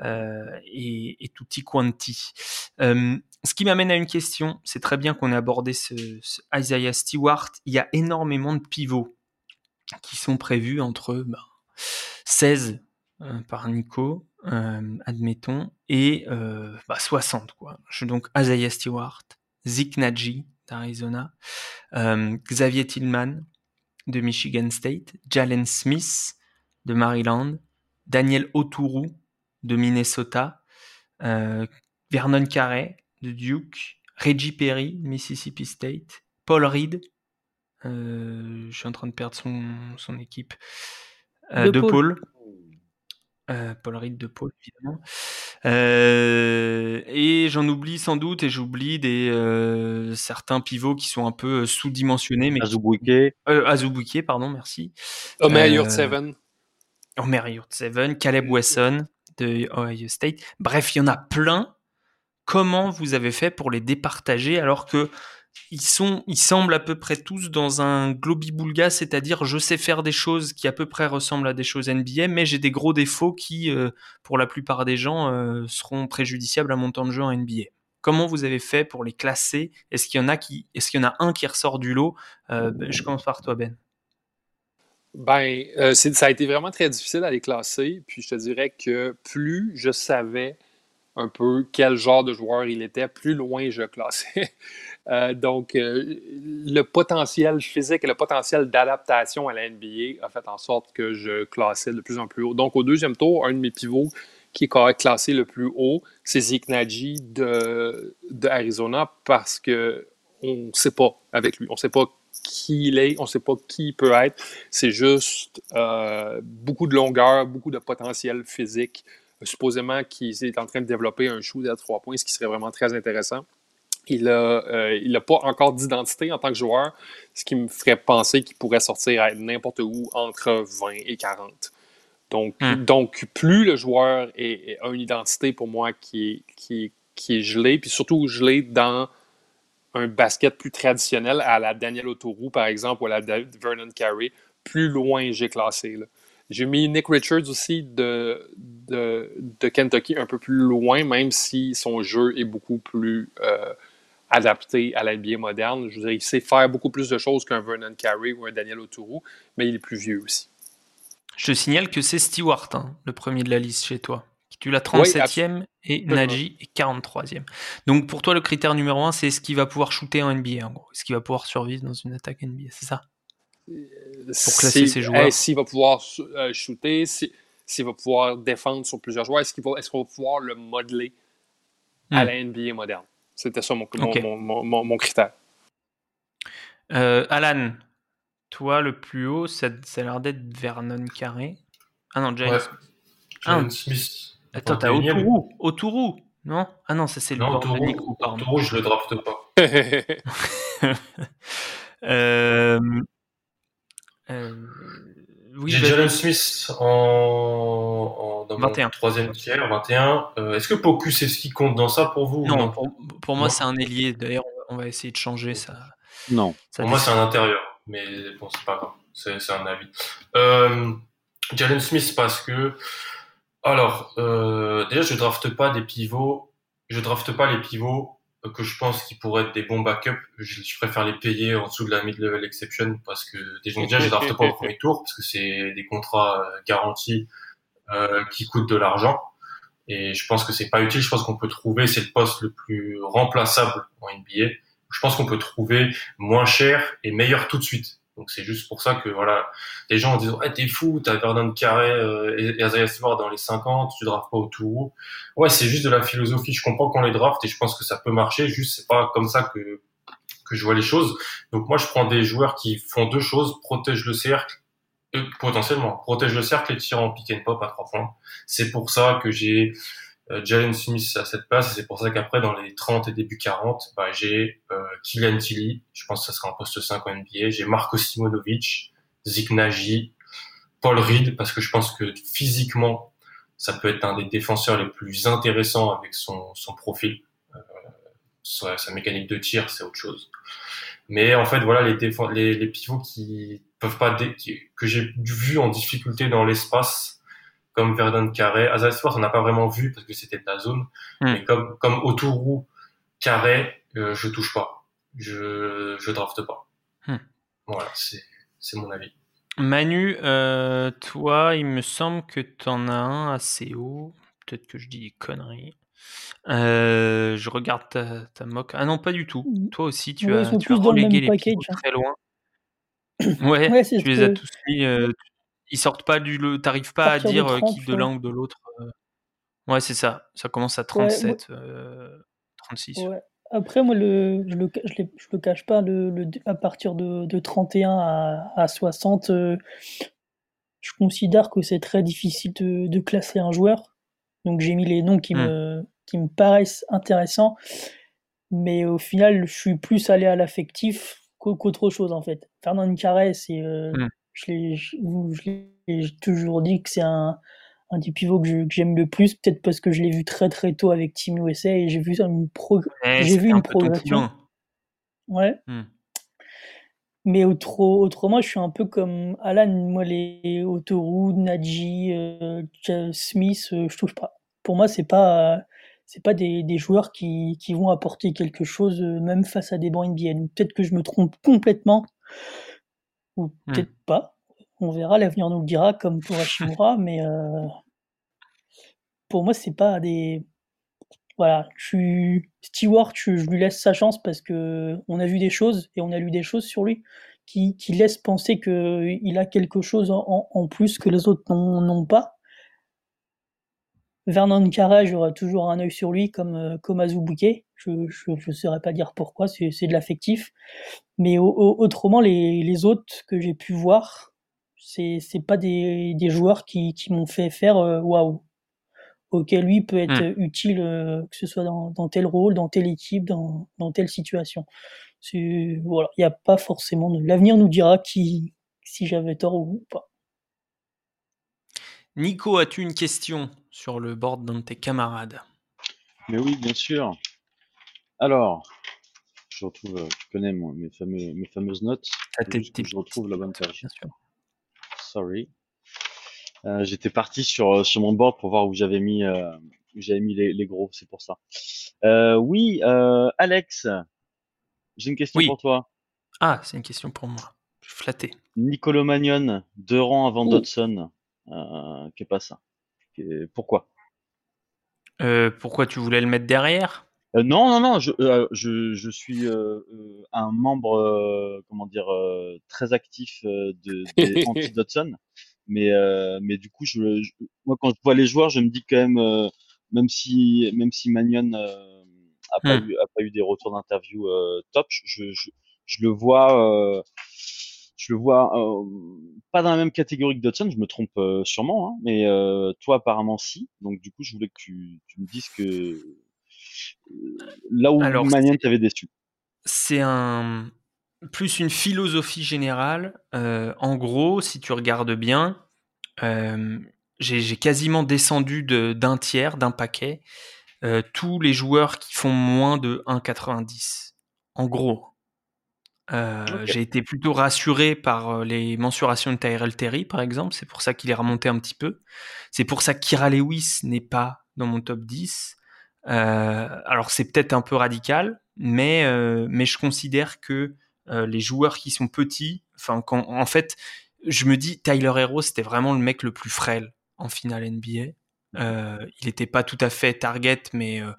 euh, et, et Tutti Quanti. Ce qui m'amène à une question, c'est très bien qu'on ait abordé ce Isaiah Stewart, il y a énormément de pivots qui sont prévus entre 16 bah, euh, par Nico, euh, admettons, et euh, bah, 60. Quoi. Je, donc Stewart, Zik Naji d'Arizona, Xavier Tillman de Michigan State, Jalen Smith de Maryland, Daniel Oturu de Minnesota, Vernon Carey de Duke, Reggie Perry Mississippi State, Paul Reed je suis en train de perdre son, son équipe. Euh, de, Paul. Euh, Paul Reed de Paul, évidemment. et j'en oublie sans doute, et j'oublie des certains pivots qui sont un peu sous-dimensionnés. Mais Azubuike. Azubuike, pardon, merci. Omer Yurtseven. Omer Yurtseven, Caleb Wesson de Ohio State. Bref, il y en a plein. Comment vous avez fait pour les départager alors que ils sont, ils semblent à peu près tous dans un globi-boulga, c'est-à-dire je sais faire des choses qui à peu près ressemblent à des choses NBA, mais j'ai des gros défauts qui, euh, pour la plupart des gens, euh, seront préjudiciables à mon temps de jeu en NBA. Comment vous avez fait pour les classer? Est-ce qu'il y en a qui, est-ce qu'il y en a un qui ressort du lot? Euh, ben, Je commence par toi, Ben. Ben, ça a été vraiment très difficile à les classer. Puis je te dirais que plus je savais un peu quel genre de joueur il était, plus loin je classais. Euh, donc, euh, le potentiel physique et le potentiel d'adaptation à la NBA a fait en sorte que je classais de plus en plus haut. Donc, au deuxième tour, un de mes pivots qui est classé le plus haut, c'est Zeke Nagy de, Arizona parce que on ne sait pas avec lui. On ne sait pas qui il est, on ne sait pas qui il peut être. C'est juste euh, beaucoup de longueur, beaucoup de potentiel physique, supposément qu'il est en train de développer un shoot à trois points, ce qui serait vraiment très intéressant. Il n'a euh, pas encore d'identité en tant que joueur, ce qui me ferait penser qu'il pourrait sortir à n'importe où entre 20 et 40. Donc, hmm. donc plus le joueur a une identité pour moi qui est, qui, qui est gelée, puis surtout gelée dans un basket plus traditionnel à la Daniel Autoroux, par exemple, ou à la Vernon Carey, plus loin j'ai classé. Là. J'ai mis Nick Richards aussi de, de, Kentucky un peu plus loin, même si son jeu est beaucoup plus euh, adapté à la NBA moderne. Je veux dire, il sait faire beaucoup plus de choses qu'un Vernon Carey ou un Daniel Autourou, mais il est plus vieux aussi. Je te signale que c'est Stewart, hein, le premier de la liste chez toi. Tu l'as 37e et Naji est 43e. Donc pour toi, le critère numéro un, c'est ce qu'il va pouvoir shooter en NBA, en gros. Est-ce qu'il va pouvoir survivre dans une attaque NBA, c'est ça? Pour classer ses joueurs. S'il va pouvoir euh, shooter, s'il va pouvoir défendre sur plusieurs joueurs, est-ce qu'on va, va, pouvoir le modeler à hmm. la NBA moderne? C'était ça mon, mon, mon, critère. Euh, Alan, toi, le plus haut, ça, ça a l'air d'être Vernon Carré. Ah non, James. Ouais. Smith. Attends, t'as Autourou. Autourou, non? Ah non, ça c'est le Autourou, Autourou, je le drafte pas. euh, euh, J'ai Jalen Smith en, dans 21. mon troisième tiers, 21. Euh, est-ce que Pokusevski compte dans ça pour vous Non, Pour, moi c'est un ailier. D'ailleurs, on va essayer de changer ça. Non. pour moi c'est un intérieur, mais bon c'est pas grave, c'est un avis. Euh, Jalen Smith parce que alors déjà je drafte pas des pivots, je drafte pas les pivots que je pense qu'ils pourraient être des bons backups, je, je, préfère les payer en dessous de la mid-level exception parce que déjà, je draft pas au premier tour parce que c'est des contrats euh, garantis euh, qui coûtent de l'argent et je pense que c'est pas utile. Je pense qu'on peut trouver c'est le poste le plus remplaçable en NBA. Je pense qu'on peut trouver moins cher et meilleur tout de suite. Donc c'est juste pour ça que voilà, les gens disent ouais t'es fou, t'as Vernon Carré euh, et Isaiah Stewart dans les 50, tu draftes pas au tour. Ouais c'est juste de la philosophie. Je comprends qu'on les draft et je pense que ça peut marcher. Juste c'est pas comme ça que que je vois les choses. Donc moi je prends des joueurs qui font deux choses, protègent le cercle euh, potentiellement protègent le cercle et tirent en pick and pop à trois points. C'est pour ça que j'ai Jalen Smith à cette place, et c'est pour ça qu'après, dans les 30 et début 40, bah, j'ai euh, Kylian Tilly, je pense que ça sera un poste 5 en NBA, j'ai Marko Simonovic, Zik Nagy, Paul Reed, parce que je pense que physiquement, ça peut être un des défenseurs les plus intéressants avec son, son profil. Euh, sa, mécanique de tir, c'est autre chose. Mais en fait, voilà, les, les, les pivots qui peuvent pas, que j'ai vu en difficulté dans l'espace, comme Verdun Carré. Azalsport, on n'a pas vraiment vu parce que c'était de la zone. Hmm. Mais comme, comme Autourou, Carré, euh, je touche pas. Je, je drafte pas. Hmm. Voilà, c'est, c'est mon avis. Manu, euh, toi, il me semble que tu en as un assez haut. Peut-être que je dis des conneries. Euh, je regarde ta, ta mock. Ah non, pas du tout. Toi aussi, tu as, tu as relégué les package, hein. très loin. Ouais, ouais tu les as tous mis. Euh, ils sortent pas du. T'arrives pas à dire euh, qui de l'un ou de l'autre. Euh. Ouais, c'est ça. Ça commence à 37, 36. Euh, Après, moi, le, je, le, je, le cache pas, le, à partir de, de 31 à, à 60, je considère que c'est très difficile de, de, classer un joueur. Donc, j'ai mis les noms qui, mmh. me, qui me paraissent intéressants. Mais au final, je suis plus allé à l'affectif qu'autre chose, en fait. Fernand Carré, c'est. Mmh je l'ai toujours dit que c'est un, un des pivots que j'aime le plus, peut-être parce que je l'ai vu très très tôt avec Team USA et j'ai vu une, j'ai vu une progression. Ouais. Mmh. Mais autrement, je suis un peu comme Alan. Moi, les Autoroutes, Nadji, euh, Smith, euh, je touche pas. Pour moi, c'est pas, c'est pas des, des joueurs qui, qui, vont apporter quelque chose, même face à des bancs NBA. Peut-être que je me trompe complètement, ou hmm. peut-être pas. On verra, l'avenir nous le dira, comme pour Hashimura, mais pour moi, c'est pas des. Voilà, suis Stewart, je, lui laisse sa chance parce que on a vu des choses et on a lu des choses sur lui qui, qui laissent penser qu'il a quelque chose en, en, plus que les autres n'ont pas. Vernon Carré, j'aurai toujours un œil sur lui comme, euh, comme Azubuike. Je ne saurais pas dire pourquoi, c'est de l'affectif. Mais autrement, les, les autres que j'ai pu voir, c'est pas des, des joueurs qui, qui m'ont fait faire euh, waouh ok, lui peut être mmh. utile, euh, que ce soit dans, dans, tel rôle, dans telle équipe, dans, dans telle situation. Voilà, il n'y a pas forcément de. L'avenir nous dira qui, si j'avais tort ou pas. Nico, as-tu une question sur le board d'un de tes camarades? Mais oui, bien sûr. Alors, je retrouve, euh, tu connais moi, mes, fameux, mes fameuses notes. Ah, je retrouve la bonne page. Bien sûr. Sorry. Euh, j'étais parti sur, euh, sur mon board pour voir où j'avais mis, euh, les, les gros, c'est pour ça. Euh, oui, Alex, j'ai une question pour toi. Ah, c'est une question pour moi. Je suis flatté. Nicolo Magnon, deux rangs avant oh. Dodson. qu'est pas ça Pourquoi? Pourquoi tu voulais le mettre derrière? Non, non, non, je, je, je suis un membre, comment dire, très actif de, des anti-Dodson. Mais, euh, mais du coup, je, moi, quand je vois les joueurs, je me dis quand même, euh, même si, même si Magnon euh, a, pas hmm. eu, a pas eu des retours d'interview top, je, je, je, le vois, je le vois pas dans la même catégorie que Dodson. Je me trompe sûrement, hein, mais toi apparemment si. Donc du coup, je voulais que tu, tu me dises que là où Magnon t'avait déçu. C'est un plus une philosophie générale. Euh, en gros, si tu regardes bien, euh, j'ai quasiment descendu d'un tiers, d'un paquet, euh, tous les joueurs qui font moins de 1,90. En gros. J'ai été plutôt rassuré par les mensurations de Tyrell Terry, par exemple. C'est pour ça qu'il est remonté un petit peu. C'est pour ça qu'Ira Lewis n'est pas dans mon top 10. Alors c'est peut-être un peu radical, mais, mais je considère que euh, les joueurs qui sont petits. Enfin, quand, en fait, je me dis, Tyler Hero, c'était vraiment le mec le plus frêle en finale NBA. Euh, il n'était pas tout à fait target, mais euh,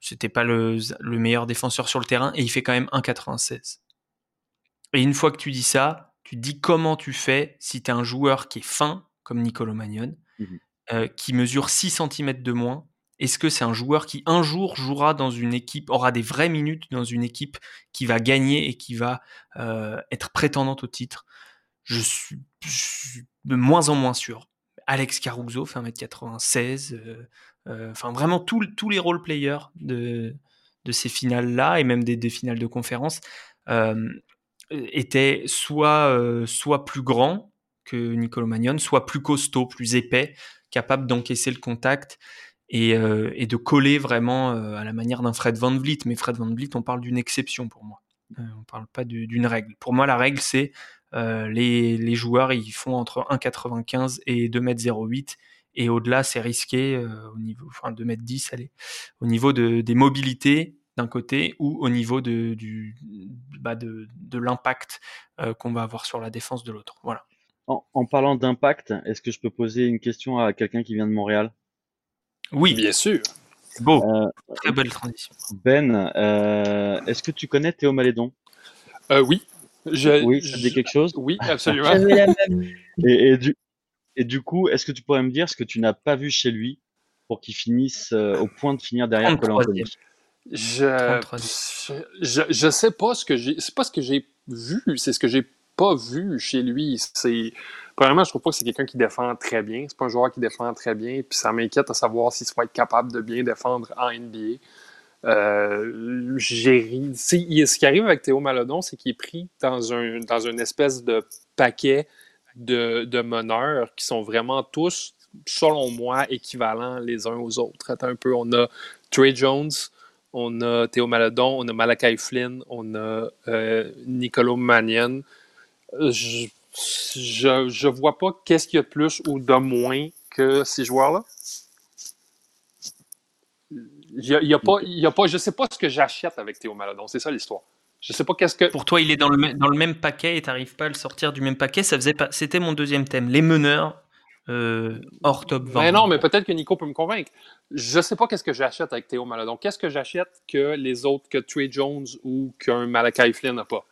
c'était pas le, meilleur défenseur sur le terrain et il fait quand même 1,96. Et une fois que tu dis ça, tu dis comment tu fais si tu es un joueur qui est fin, comme Nicolo Magnon, mmh qui mesure 6 cm de moins est-ce que c'est un joueur qui un jour jouera dans une équipe, aura des vraies minutes dans une équipe qui va gagner et qui va euh, être prétendante au titre? Je suis, de moins en moins sûr. Alex Caruso fait 1m96. Euh, euh, enfin, vraiment, tous les role players de, de ces finales-là, et même des, finales de conférence, étaient soit, soit plus grands que Nicolo Magnon, soit plus costaud, plus épais, capable d'encaisser le contact euh, et, de coller vraiment euh, à la manière d'un Fred Van Vliet. Mais Fred Van Vliet, on parle d'une exception pour moi. Euh, on parle pas d'une règle. Pour moi, la règle, c'est les, les, joueurs, ils font entre 1,95 et 2,08 et au-delà, c'est risqué au niveau, enfin 2,10 allez, au niveau de, des mobilités d'un côté ou au niveau de, bah l'impact qu'on va avoir sur la défense de l'autre. Voilà. En parlant d'impact, est-ce que je peux poser une question à quelqu'un qui vient de Montréal? Oui, bien sûr. Beau. Euh, Très belle transition. Ben, euh, est-ce que tu connais Théo Malédon? Euh, Oui. Je, oui, ça te dit quelque chose? Oui, absolument. et, et, du, et du coup, est-ce que tu pourrais me dire ce que tu n'as pas vu chez lui pour qu'il finisse au point de finir derrière Colin je, je, je sais pas ce que j'ai c'est pas ce que j'ai vu c'est ce que j'ai pas vu chez lui c'est Premièrement, je trouve pas que c'est quelqu'un qui défend très bien. C'est pas un joueur qui défend très bien. Puis ça m'inquiète à savoir s'il va être capable de bien défendre en NBA. Euh, ce qui arrive avec Théo Maladon, c'est qu'il est pris dans un une espèce de paquet de, meneurs qui sont vraiment tous, selon moi, équivalents les uns aux autres. Un peu, on a Trey Jones, on a Théo Maladon, on a Malakai Flynn, on a euh, Nicolo Mannion. Je, je ne vois pas qu'est-ce qu'il y a de plus ou de moins que ces joueurs-là. Il y a, y a pas, il y a pas, je sais pas ce que j'achète avec Théo Maladon. C'est ça l'histoire. Je sais pas qu'est-ce que. Pour toi, il est dans le, dans le même paquet et t'arrives pas à le sortir du même paquet? Ça faisait pas. C'était mon deuxième thème. Les meneurs euh, hors top 20. Mais non, mais peut-être que Nico peut me convaincre. Je sais pas qu'est-ce que j'achète avec Théo Maladon. Qu'est-ce que j'achète que les autres, que Trey Jones ou qu'un Malakai Flynn n'a pas?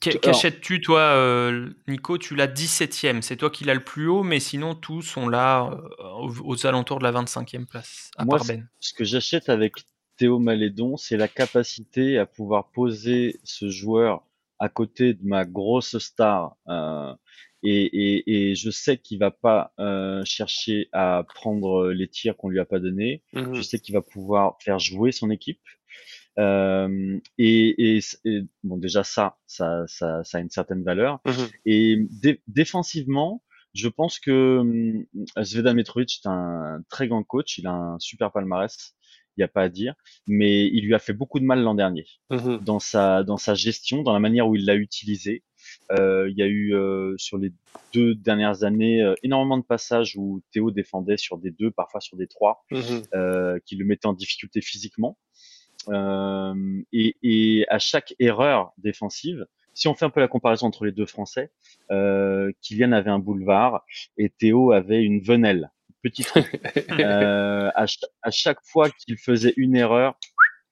Qu'achètes-tu, toi, euh, Nico? Tu l'as 17e. C'est toi qui l'as le plus haut, mais sinon, tous sont là euh, aux, alentours de la 25e place, à Moi, part Ben. Ce que j'achète avec Théo Malédon, c'est la capacité à pouvoir poser ce joueur à côté de ma grosse star. Euh, et, et, et, je sais qu'il va pas euh, chercher à prendre les tirs qu'on lui a pas donnés. Mhm. Je sais qu'il va pouvoir faire jouer son équipe. Euh, et, et, et, bon, déjà ça, ça, ça, ça a une certaine valeur. Mhm. Et dé- défensivement, je pense que hum, Zvedan Mitrovic est un très grand coach. Il a un super palmarès, il n'y a pas à dire. Mais il lui a fait beaucoup de mal l'an dernier Mhm. dans sa dans sa gestion, dans la manière où il l'a utilisé. Euh, il y a eu euh, sur les deux dernières années euh, énormément de passages où Théo défendait sur des deux, parfois sur des trois, Mhm. qui le mettaient en difficulté physiquement. Euh, et, et à chaque erreur défensive, si on fait un peu la comparaison entre les deux Français, euh, Kylian avait un boulevard et Théo avait une venelle, petit trou. Euh, à, ch- à chaque fois qu'il faisait une erreur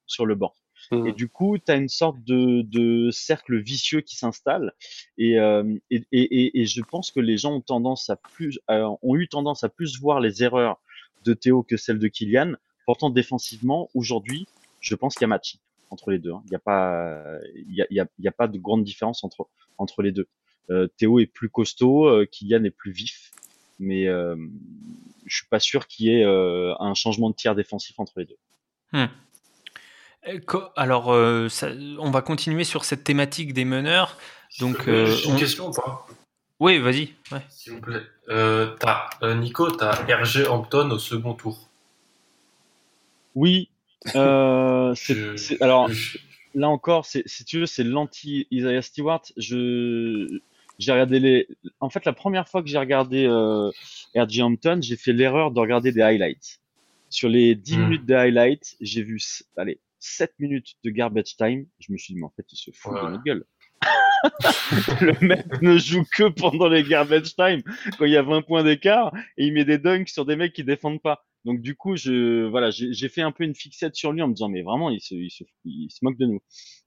sur le banc. Mhm. Et du coup, tu as une sorte de, de cercle vicieux qui s'installe. Et, euh, et, et, et- et je pense que les gens ont tendance à plus, euh, ont eu tendance à plus voir les erreurs de Théo que celles de Kylian. Pourtant, défensivement, aujourd'hui, je pense qu'il y a match entre les deux. hein. Il n'y a pas, il y a, il y a, il y a pas de grande différence entre entre les deux. Euh, Théo est plus costaud, euh, Kylian est plus vif, mais euh, je suis pas sûr qu'il y ait euh, un changement de tiers défensif entre les deux. Hmm. Alors, euh, ça- on va continuer sur cette thématique des meneurs. Donc, euh, Juste une on- question ou pas Oui, vas-y. Ouais. S'il vous plaît. Euh, t'as, euh, Nico, t'as RG Hampton au second tour. Oui, euh, c'est, Je- c'est- alors là encore, c'est, si tu veux, c'est l'anti Isaiah Stewart. Je, j'ai regardé les, en fait, la première fois que j'ai regardé euh, RG Hampton, j'ai fait l'erreur de regarder des highlights. Sur les 10 Hmm. minutes de highlights, j'ai vu, allez, 7 minutes de garbage time. Je me suis dit, mais en fait, il se fout Ouais, de notre gueule. le mec ne joue que pendant les garbage time, quand il y a 20 points d'écart, et il met des dunks sur des mecs qui défendent pas. Donc du coup, je voilà, j'ai j'ai fait un peu une fixette sur lui en me disant mais vraiment il se il se, il se moque de nous.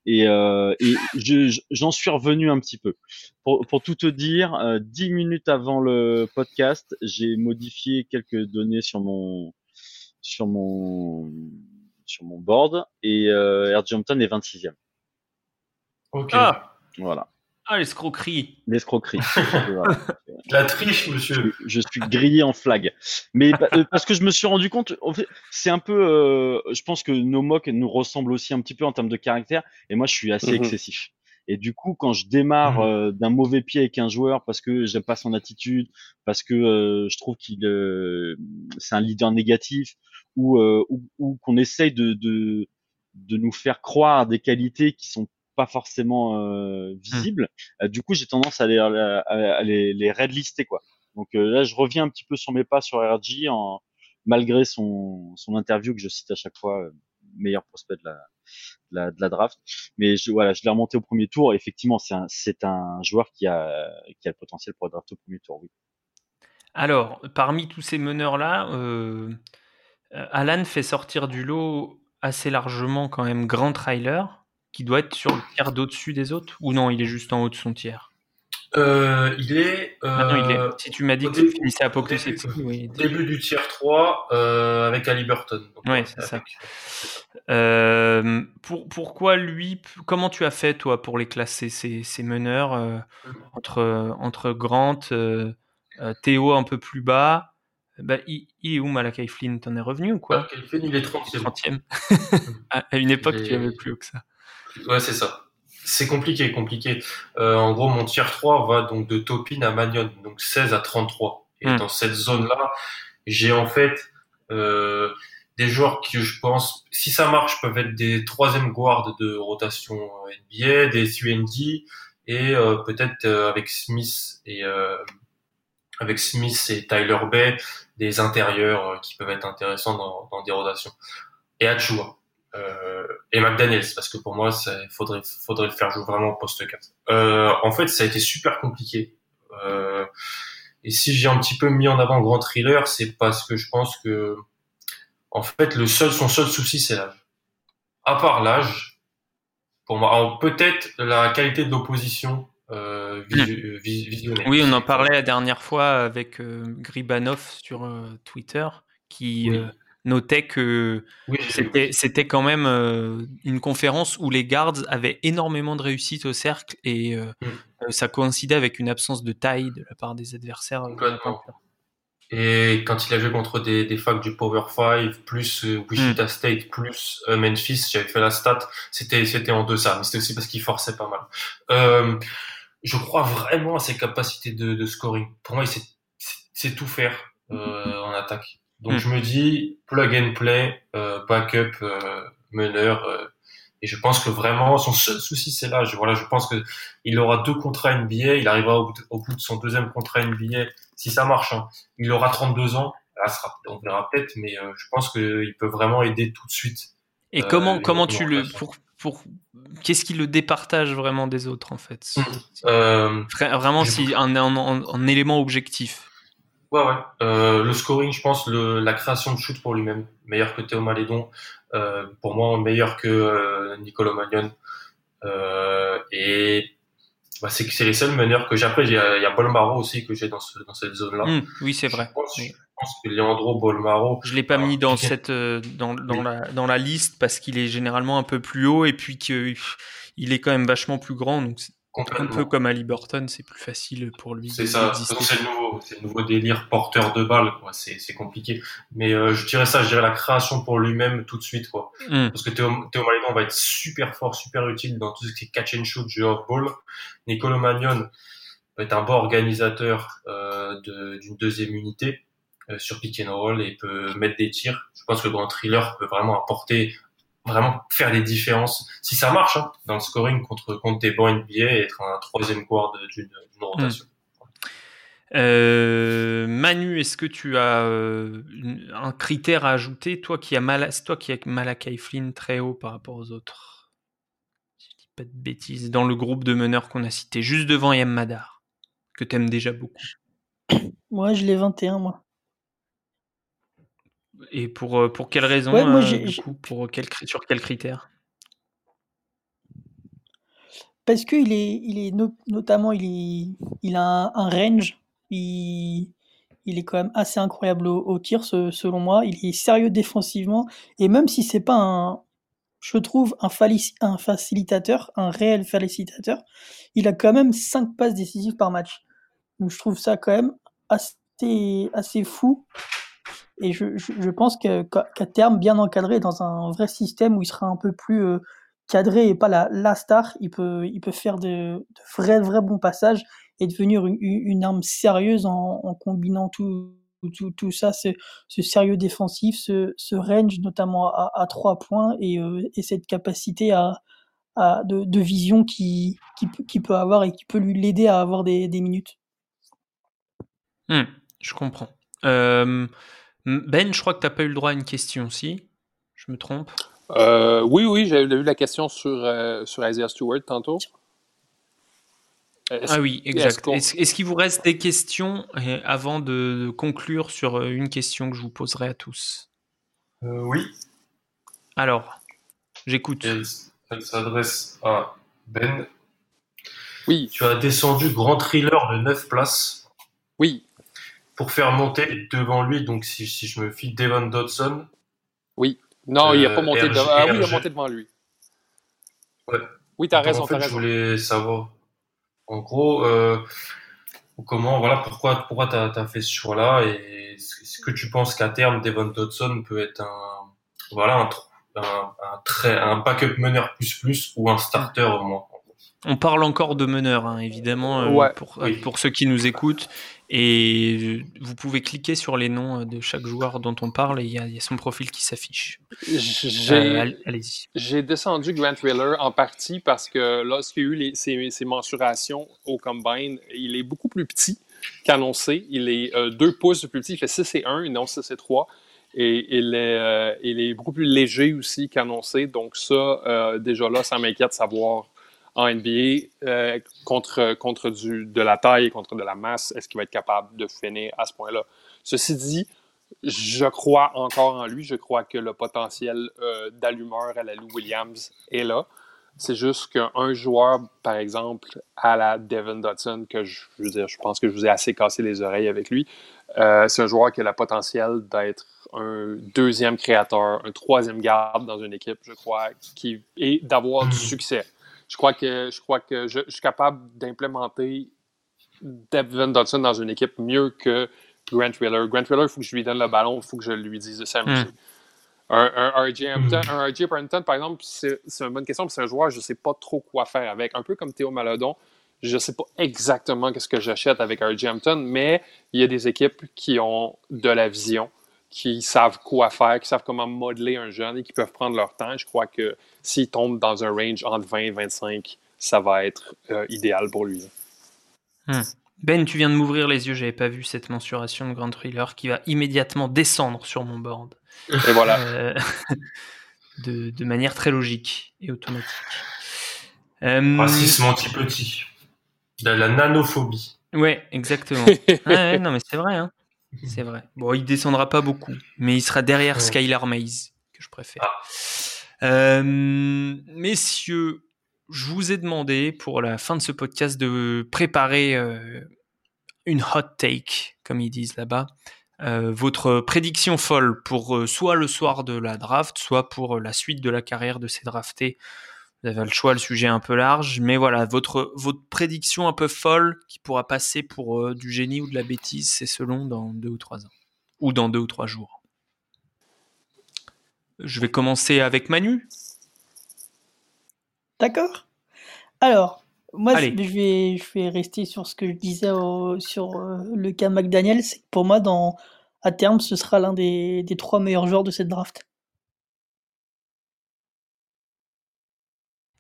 Et, euh, et je- je- j'en suis revenu un petit peu. Pour, pour tout te dire, euh, dix minutes avant le podcast, j'ai modifié quelques données sur mon sur mon sur mon board et euh, Hampton est 26e. Ok. Ah, Voilà, ah l'escroquerie. l'escroquerie. La triche, monsieur. je, je suis grillé en flag. Mais euh, parce que je me suis rendu compte, en fait, c'est un peu, euh, je pense que nos mocks nous ressemblent aussi un petit peu en termes de caractère. Et moi, je suis assez Mhm. excessif. Et du coup, quand je démarre Mhm. euh, d'un mauvais pied avec un joueur parce que j'aime pas son attitude, parce que euh, je trouve qu'il euh, c'est un leader négatif, ou euh, ou, ou qu'on essaye de, de de nous faire croire des qualités qui sont pas forcément euh, visibles. Euh, du coup, j'ai tendance à les, à, à les, les red lister quoi. Donc euh, là, je reviens un petit peu sur mes pas sur en malgré son son interview que je cite à chaque fois, euh, meilleur prospect de la, de la de la draft. Mais je voilà, je l'ai remonté au premier tour. Effectivement, c'est un c'est un joueur qui a qui a le potentiel pour être drafté au premier tour. Oui. Alors, parmi tous ces meneurs-là, euh, Alan fait sortir du lot assez largement quand même Grand Trailer, qui doit être sur le tiers d'au-dessus des autres, ou non, il est juste en haut de son tiers? Euh, il est. Euh, Ah non, il est. Si tu m'as dit que tu début- finissais à au début- oui. Début du tier 3 euh, avec Ali Burton. Donc, Ouais, euh, c'est ça. Euh, pour, pourquoi lui Comment tu as fait toi pour les classer ces, ces meneurs euh, entre entre Grant, Théo un peu plus bas? Bah, il, il est où Malakai Flynn? T'en es revenu ou quoi? Ouais, Kelvin, il est 30e. 30e. à, une époque, Et- tu avais plus haut que ça. Ouais, c'est ça. C'est compliqué, compliqué. Euh, en gros, mon tier 3 va donc de Topin à Magnon, donc 16 à 33. Et Hmm. dans cette zone-là, j'ai en fait euh, des joueurs qui, je pense, si ça marche, peuvent être des troisième guards de rotation NBA, des UND, et euh, peut-être euh, avec Smith et euh, avec Smith et Tyler Bay, des intérieurs qui peuvent être intéressants dans, dans des rotations. et Achua. Euh, et McDaniels, parce que pour moi, il faudrait, faudrait le faire jouer vraiment au poste 4. Euh, en fait, ça a été super compliqué. Euh, et si j'ai un petit peu mis en avant Grand Thriller, c'est parce que je pense que, en fait, le seul, son seul souci, c'est l'âge. À part l'âge, pour moi, peut-être la qualité de l'opposition euh, hmm. Oui, on en parlait la dernière fois avec euh, Gribanov sur euh, Twitter, qui notait que c'était quand même une conférence où les guards avaient énormément de réussite au cercle et hmm. ça coïncidait avec une absence de taille de la part des adversaires. Et quand il a joué contre des, des facs du Power 5, plus Wichita hmm. State, plus Memphis, j'avais fait la stat, c'était c'était en deçà, mais c'était aussi parce qu'il forçait pas mal. Euh, je crois vraiment à ses capacités de, de scoring. Pour moi, il sait, tout faire euh, en attaque. Donc hmm. je me dis plug and play, euh, backup, euh, meneur. Euh, et je pense que vraiment son seul souci c'est là. Je, voilà, je pense que il aura deux contrats NBA. Il arrivera au, bout de son deuxième contrat NBA si ça marche. Hein. Il aura 32 ans. Là, sera, on verra peut-être, mais euh, je pense qu'il peut vraiment aider tout de suite. Et comment comment tu le pour pour qu'est-ce qui le départage vraiment des autres en fait? Mmh. euh, Vraiment, si un, un, élément objectif. Ouais, ouais. Euh, le scoring, je pense, le, la création de shoot pour lui-même, meilleur que Théo Malédon, euh, pour moi meilleur que euh, Nicolo Magnon. Euh, et bah, c'est c'est les seuls meneurs que j'ai. Après, il y a, y a Paul Maro aussi que j'ai dans, ce, dans cette zone-là. Mmh, oui, c'est vrai pense que Leandro Bolmaro. Je l'ai pas mis dans cette dans, dans la dans la liste parce qu'il est généralement un peu plus haut et puis qu'il il est quand même vachement plus grand donc un peu comme Ali Burton, c'est plus facile pour lui. C'est ça, c'est le nouveau, le nouveau délire porteur de balle, quoi. C'est, compliqué. Mais euh, je dirais ça, je dirais la création pour lui-même tout de suite, quoi. Hmm. Parce que Théo, Théo Malédon va être super fort, super utile dans tout ce qui est catch and shoot, jeu off ball. Nicolo Magnon va être un bon organisateur euh, d'une deuxième unité. Euh, sur pick and roll et peut mettre des tirs. Je pense que le grand thriller peut vraiment apporter, vraiment faire des différences. Si ça marche hein, dans le scoring contre contre tes bons NBA et être un troisième quart d'une rotation. Euh, Manu, est-ce que tu as euh, un critère à ajouter, toi qui as toi qui as Malakai Flynn très haut par rapport aux autres Si je dis pas de bêtises, dans le groupe de meneurs qu'on a cité, juste devant Yam Madar, que t'aimes déjà beaucoup. Moi, je l'ai 21, moi. Et pour, euh, pour quelle raison euh, du coup, pour quel, Sur quels critères Parce qu'il est, il est notamment, il, est, il a un, range, il, il, est quand même assez incroyable au, tir, selon moi. Il est sérieux défensivement, et même si c'est pas un, je trouve, un, un facilitateur, un réel facilitateur, il a quand même 5 passes décisives par match. Donc je trouve ça quand même assez, assez fou et je, je, pense qu'à terme, bien encadré dans un vrai système où il sera un peu plus euh, cadré et pas la, la star, il peut, il peut faire de, de vrais, vrais bons passages et devenir une, une arme sérieuse en, combinant tout, tout, tout, ça, ce, ce sérieux défensif, ce, ce range notamment à, à trois points et, euh, et cette capacité à, à de, de, vision qui, qui, qui, peut avoir et qui peut lui l'aider à avoir des, des minutes. Mmh, je comprends. Ben, je crois que tu n'as pas eu le droit à une question aussi. Je me trompe? Euh, Oui, oui, j'avais eu la question sur, euh, sur Isaiah Stewart tantôt. Ah oui, exact. Est-ce qu'il vous reste des questions euh, avant de, conclure sur une question que je vous poserai à tous? Oui. Alors, j'écoute. Elle, s'adresse à Ben. Oui. Tu as descendu grand thriller de 9 places. Oui pour faire monter devant lui, donc si, si je me fie Devon Dodson. Oui. Non, il n'a pas monté devant. Ah oui, il a monté devant lui. Ouais. Oui, tu as raison. En fait, raison. je voulais savoir, en gros, euh, comment, voilà, pourquoi, pourquoi tu as, fait ce choix-là et est-ce que tu penses qu'à terme, Devon Dodson peut être un, voilà, un, un, un, très, un backup meneur plus plus ou un starter au moins on parle encore de meneur, hein, évidemment, euh, pour, pour, ceux qui nous écoutent. Et vous pouvez cliquer sur les noms de chaque joueur dont on parle et il y, a son profil qui s'affiche. Euh, allez-y. J'ai descendu Grant Wheeler en partie parce que lorsqu'il y a eu les, ses, mensurations au combine, il est beaucoup plus petit qu'annoncé. Il est 2 euh, pouces de plus petit, il fait 6 et 1, et non 6 et 3. Et il est, euh, il est beaucoup plus léger aussi qu'annoncé. Donc ça, euh, déjà là, ça m'inquiète de savoir en NBA euh, contre, contre du, de la taille, contre de la masse, est-ce qu'il va être capable de finir à ce point-là? Ceci dit, je crois encore en lui. Je crois que le potentiel d'allumeur à la Lou Williams est là. C'est juste qu'un joueur, par exemple, à la Devin Dotson, que je, je, veux dire, je pense que je vous ai assez cassé les oreilles avec lui, euh, c'est un joueur qui a le potentiel d'être un deuxième créateur, un troisième garde dans une équipe, je crois, qui, et d'avoir du hmm. succès. Je crois que je, crois que je, suis capable d'implémenter Devin Dodson dans une équipe mieux que Grant Wheeler. Grant Wheeler, il faut que je lui donne le ballon, il faut que je lui dise de s'amuser. Hmm. Un, un, RJ Hampton, par exemple, c'est une bonne question, c'est un joueur, je ne sais pas trop quoi faire avec. Un peu comme Théo Maladon, je ne sais pas exactement ce que j'achète avec RJ Hampton, mais il y a des équipes qui ont de la vision, qui savent quoi faire, qui savent comment modeler un jeune et qui peuvent prendre leur temps. Je crois que s'il tombe dans un range entre 20 et 25, ça va être euh, idéal pour lui. Hmm. Ben, tu viens de m'ouvrir les yeux, j'avais pas vu cette mensuration de Grand Thriller qui va immédiatement descendre sur mon board. Et voilà. Euh, de, manière très logique et automatique. Euh, Racisme anti-petit. De la nanophobie. Ouais, exactement. non, mais c'est vrai. Hein. C'est vrai. Bon, il descendra pas beaucoup, mais il sera derrière Skylar Maze, que je préfère. Ah. Euh, messieurs, je vous ai demandé pour la fin de ce podcast de préparer euh, une hot take, comme ils disent là-bas. Euh, votre prédiction folle pour soit le soir de la draft, soit pour la suite de la carrière de ces draftés vous avez le choix, le sujet est un peu large, mais voilà, votre, votre prédiction un peu folle qui pourra passer pour euh, du génie ou de la bêtise, c'est selon dans deux ou trois ans. Ou dans deux ou trois jours. Je vais commencer avec Manu. D'accord. Alors, moi, je vais, je vais rester sur ce que je disais sur euh, le cas McDaniel. C'est pour moi, dans, à terme, ce sera l'un des, des trois meilleurs joueurs de cette draft.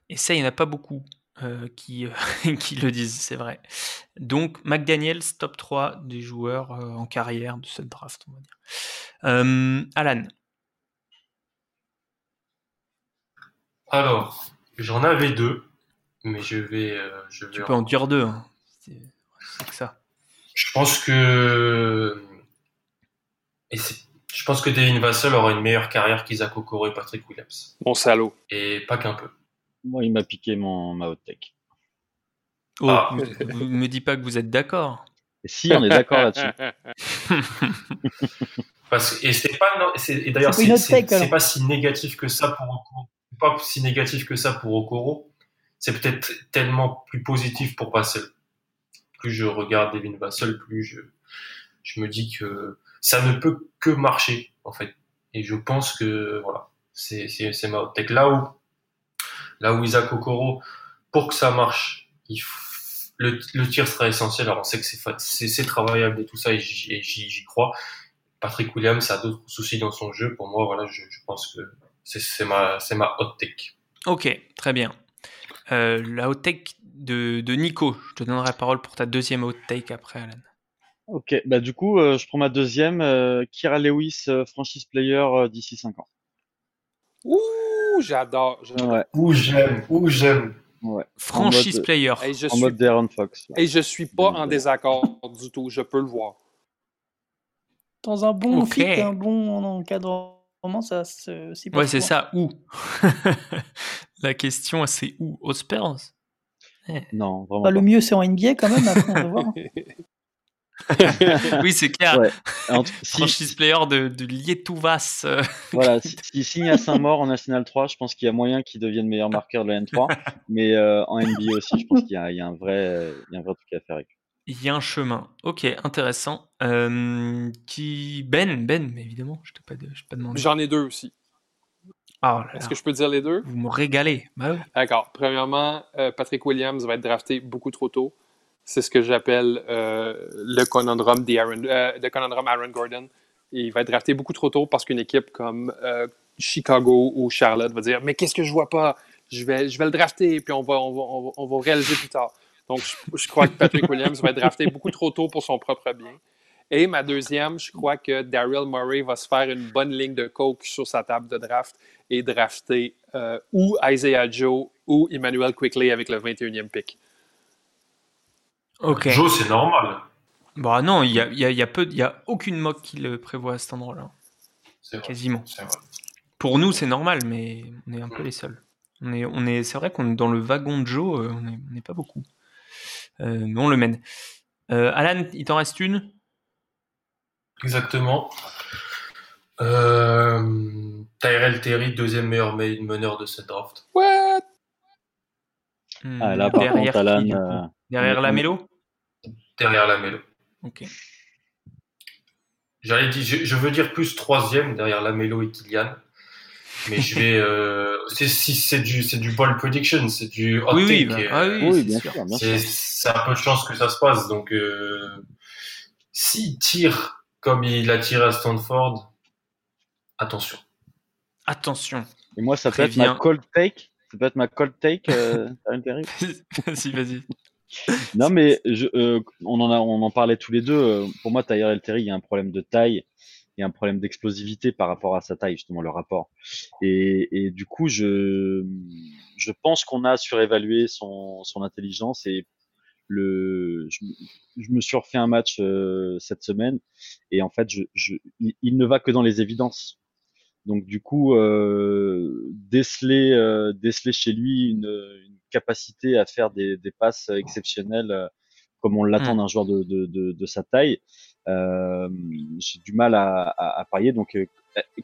Et ça, il n'y en a pas beaucoup euh, qui, euh, qui le disent, c'est vrai. Donc, McDaniels, top 3 des joueurs euh, en carrière de cette draft, on va dire. Alan. Alors, j'en avais deux, mais je vais. je tu peux en dire deux. Hein. C'est que ça. Je pense que. Et je pense que Devin Vassell aura une meilleure carrière qu'Isaac Okoro et Patrick Williams. Bon salaud. Et pas qu'un peu. Moi, il m'a piqué mon, ma hot tech. Oh, ah. ne me dis pas que vous êtes d'accord. Si, on est d'accord là-dessus. Parce et c'est pas et d'ailleurs c'est pas si négatif que ça pour Okoro. Pas si négatif que ça pour Okoro. C'est peut-être tellement plus positif pour Vassel. Plus je regarde Devin Vassel, plus je je me dis que ça ne peut que marcher en fait. Et je pense que voilà, c'est c'est ma hot tech là où Là où Isaac Okoro, pour que ça marche, le, tir sera essentiel. Alors on sait que c'est travaillable et tout ça, et j'y crois. Patrick Williams a d'autres soucis dans son jeu. Pour moi, voilà, je, pense que c'est ma, ma hot take. Ok, très bien. Euh, la hot take de, Nico, je te donnerai la parole pour ta deuxième hot take après, Alan. Ok, bah du coup, euh, je prends ma deuxième. Euh, Kira Lewis, franchise player d'ici 5 ans. Ouh j'adore. Ou j'aime, ou j'aime. Franchise player. en mode Darren Fox. Et je suis pas en désaccord du tout, je peux le voir. Dans un bon fit, un bon encadrement, ça c'est Ouais, c'est ça, où? La question, c'est où? Aux Spurs? Eh. Non, vraiment. Bah, le mieux, c'est en NBA quand même, après, on va voir. oui, c'est clair. Franchise player de, de Lietuvas. Euh. voilà, s'il signe à Saint-Maur en National 3, je pense qu'il y a moyen qu'il devienne meilleur marqueur de la N3. mais euh, en NBA aussi, je pense qu'il y, y, a un vrai, il y a un vrai truc à faire avec Il y a un chemin. Ok, intéressant. Euh, qui Ben, Ben, mais évidemment, je t'ai pas, pas demandé. J'en ai deux aussi. Oh Est-ce que je peux dire les deux? Vous me régalez. Bah D'accord. Premièrement, Patrick Williams va être drafté beaucoup trop tôt. C'est ce que j'appelle euh, le conundrum d'Aaron, euh, conundrum Aaron Gordon. Il va être drafté beaucoup trop tôt parce qu'une équipe comme euh, Chicago ou Charlotte va dire Mais qu'est-ce que je vois pas? Je vais, je vais le drafter puis on va, on va, réaliser plus tard. Donc, je, crois que Patrick Williams va être drafté beaucoup trop tôt pour son propre bien. Et ma deuxième, je crois que Daryl Murray va se faire une bonne ligne de coke sur sa table de draft et drafter ou Isaiah Joe ou Emmanuel Quickly avec le 21e pick. Ok. Joe, c'est normal. Bah non, il y a, y a- y a peu, il y a aucune mock qui le prévoit à cet endroit-là, C'est quasiment. vrai. Pour nous, c'est normal, mais on est un peu les seuls. On est, on est, c'est vrai qu'on est dans le wagon de Joe, euh, on n'est on pas beaucoup, Euh, mais on le mène. Euh, Alan, il t'en reste une? Exactement. Euh, Tyrell Terry, deuxième meilleur me- meneur de cette draft. What? Hmm, Ah, là, par derrière contre, Alan, qui, euh, Derrière on- la mélo Derrière la Melo. Ok. J'allais dire, je, je veux dire plus troisième derrière la Melo et Kylian. Mais je vais. Euh, c'est, si c'est du, c'est du ball prediction, c'est du hot Oui, oui, take. bah, ah oui, oui, c'est bien sûr. c'est, un peu de chance que ça se passe. Donc, euh, s'il tire comme il a tiré à Stanford, attention. Attention. Et moi, ça peut être ma cold take. Ça peut être ma cold take, euh, vas-y, vas-y. Non, mais je, euh, on en a, on en parlait tous les deux. euh, Pour moi, Tyrell Terry, il y a un problème de taille et un problème d'explosivité par rapport à sa taille, justement, le rapport. Et, et du coup, je, je pense qu'on a surévalué son, son intelligence et le, je, je me suis refait un match euh, cette semaine et en fait, je, je, il, il ne va que dans les évidences. Donc du coup, euh, déceler, euh, déceler chez lui une, une capacité à faire des, des passes exceptionnelles euh, comme on l'attend Mm. d'un joueur de, de, de, de sa taille, euh, j'ai du mal à, à, à parier. Donc,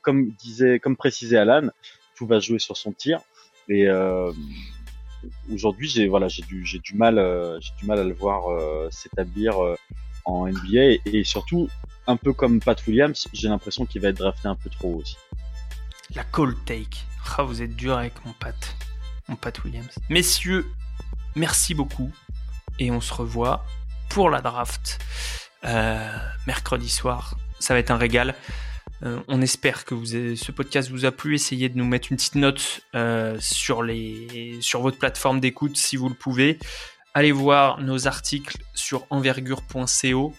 comme disait, comme précisait Alan, tout va jouer sur son tir. Et euh, aujourd'hui, j'ai voilà, j'ai du, j'ai du mal, j'ai du mal à le voir euh, s'établir euh, en NBA et, et surtout un peu comme Pat Williams, j'ai l'impression qu'il va être drafté un peu trop haut aussi. La cold take. Ah, vous êtes dur avec mon Pat. Mon Pat Williams. Messieurs, merci beaucoup. Et on se revoit pour la draft euh, mercredi soir. Ça va être un régal. Euh, on espère que ce podcast vous a plu. Essayez de nous mettre une petite note euh, sur votre plateforme d'écoute si vous le pouvez. Allez voir nos articles sur envergure.co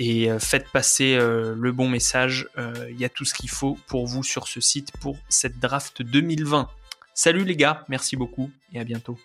et euh, faites passer euh, le bon message. Euh, Il y a tout ce qu'il faut pour vous sur ce site pour cette draft 2020. Salut les gars, merci beaucoup et à bientôt.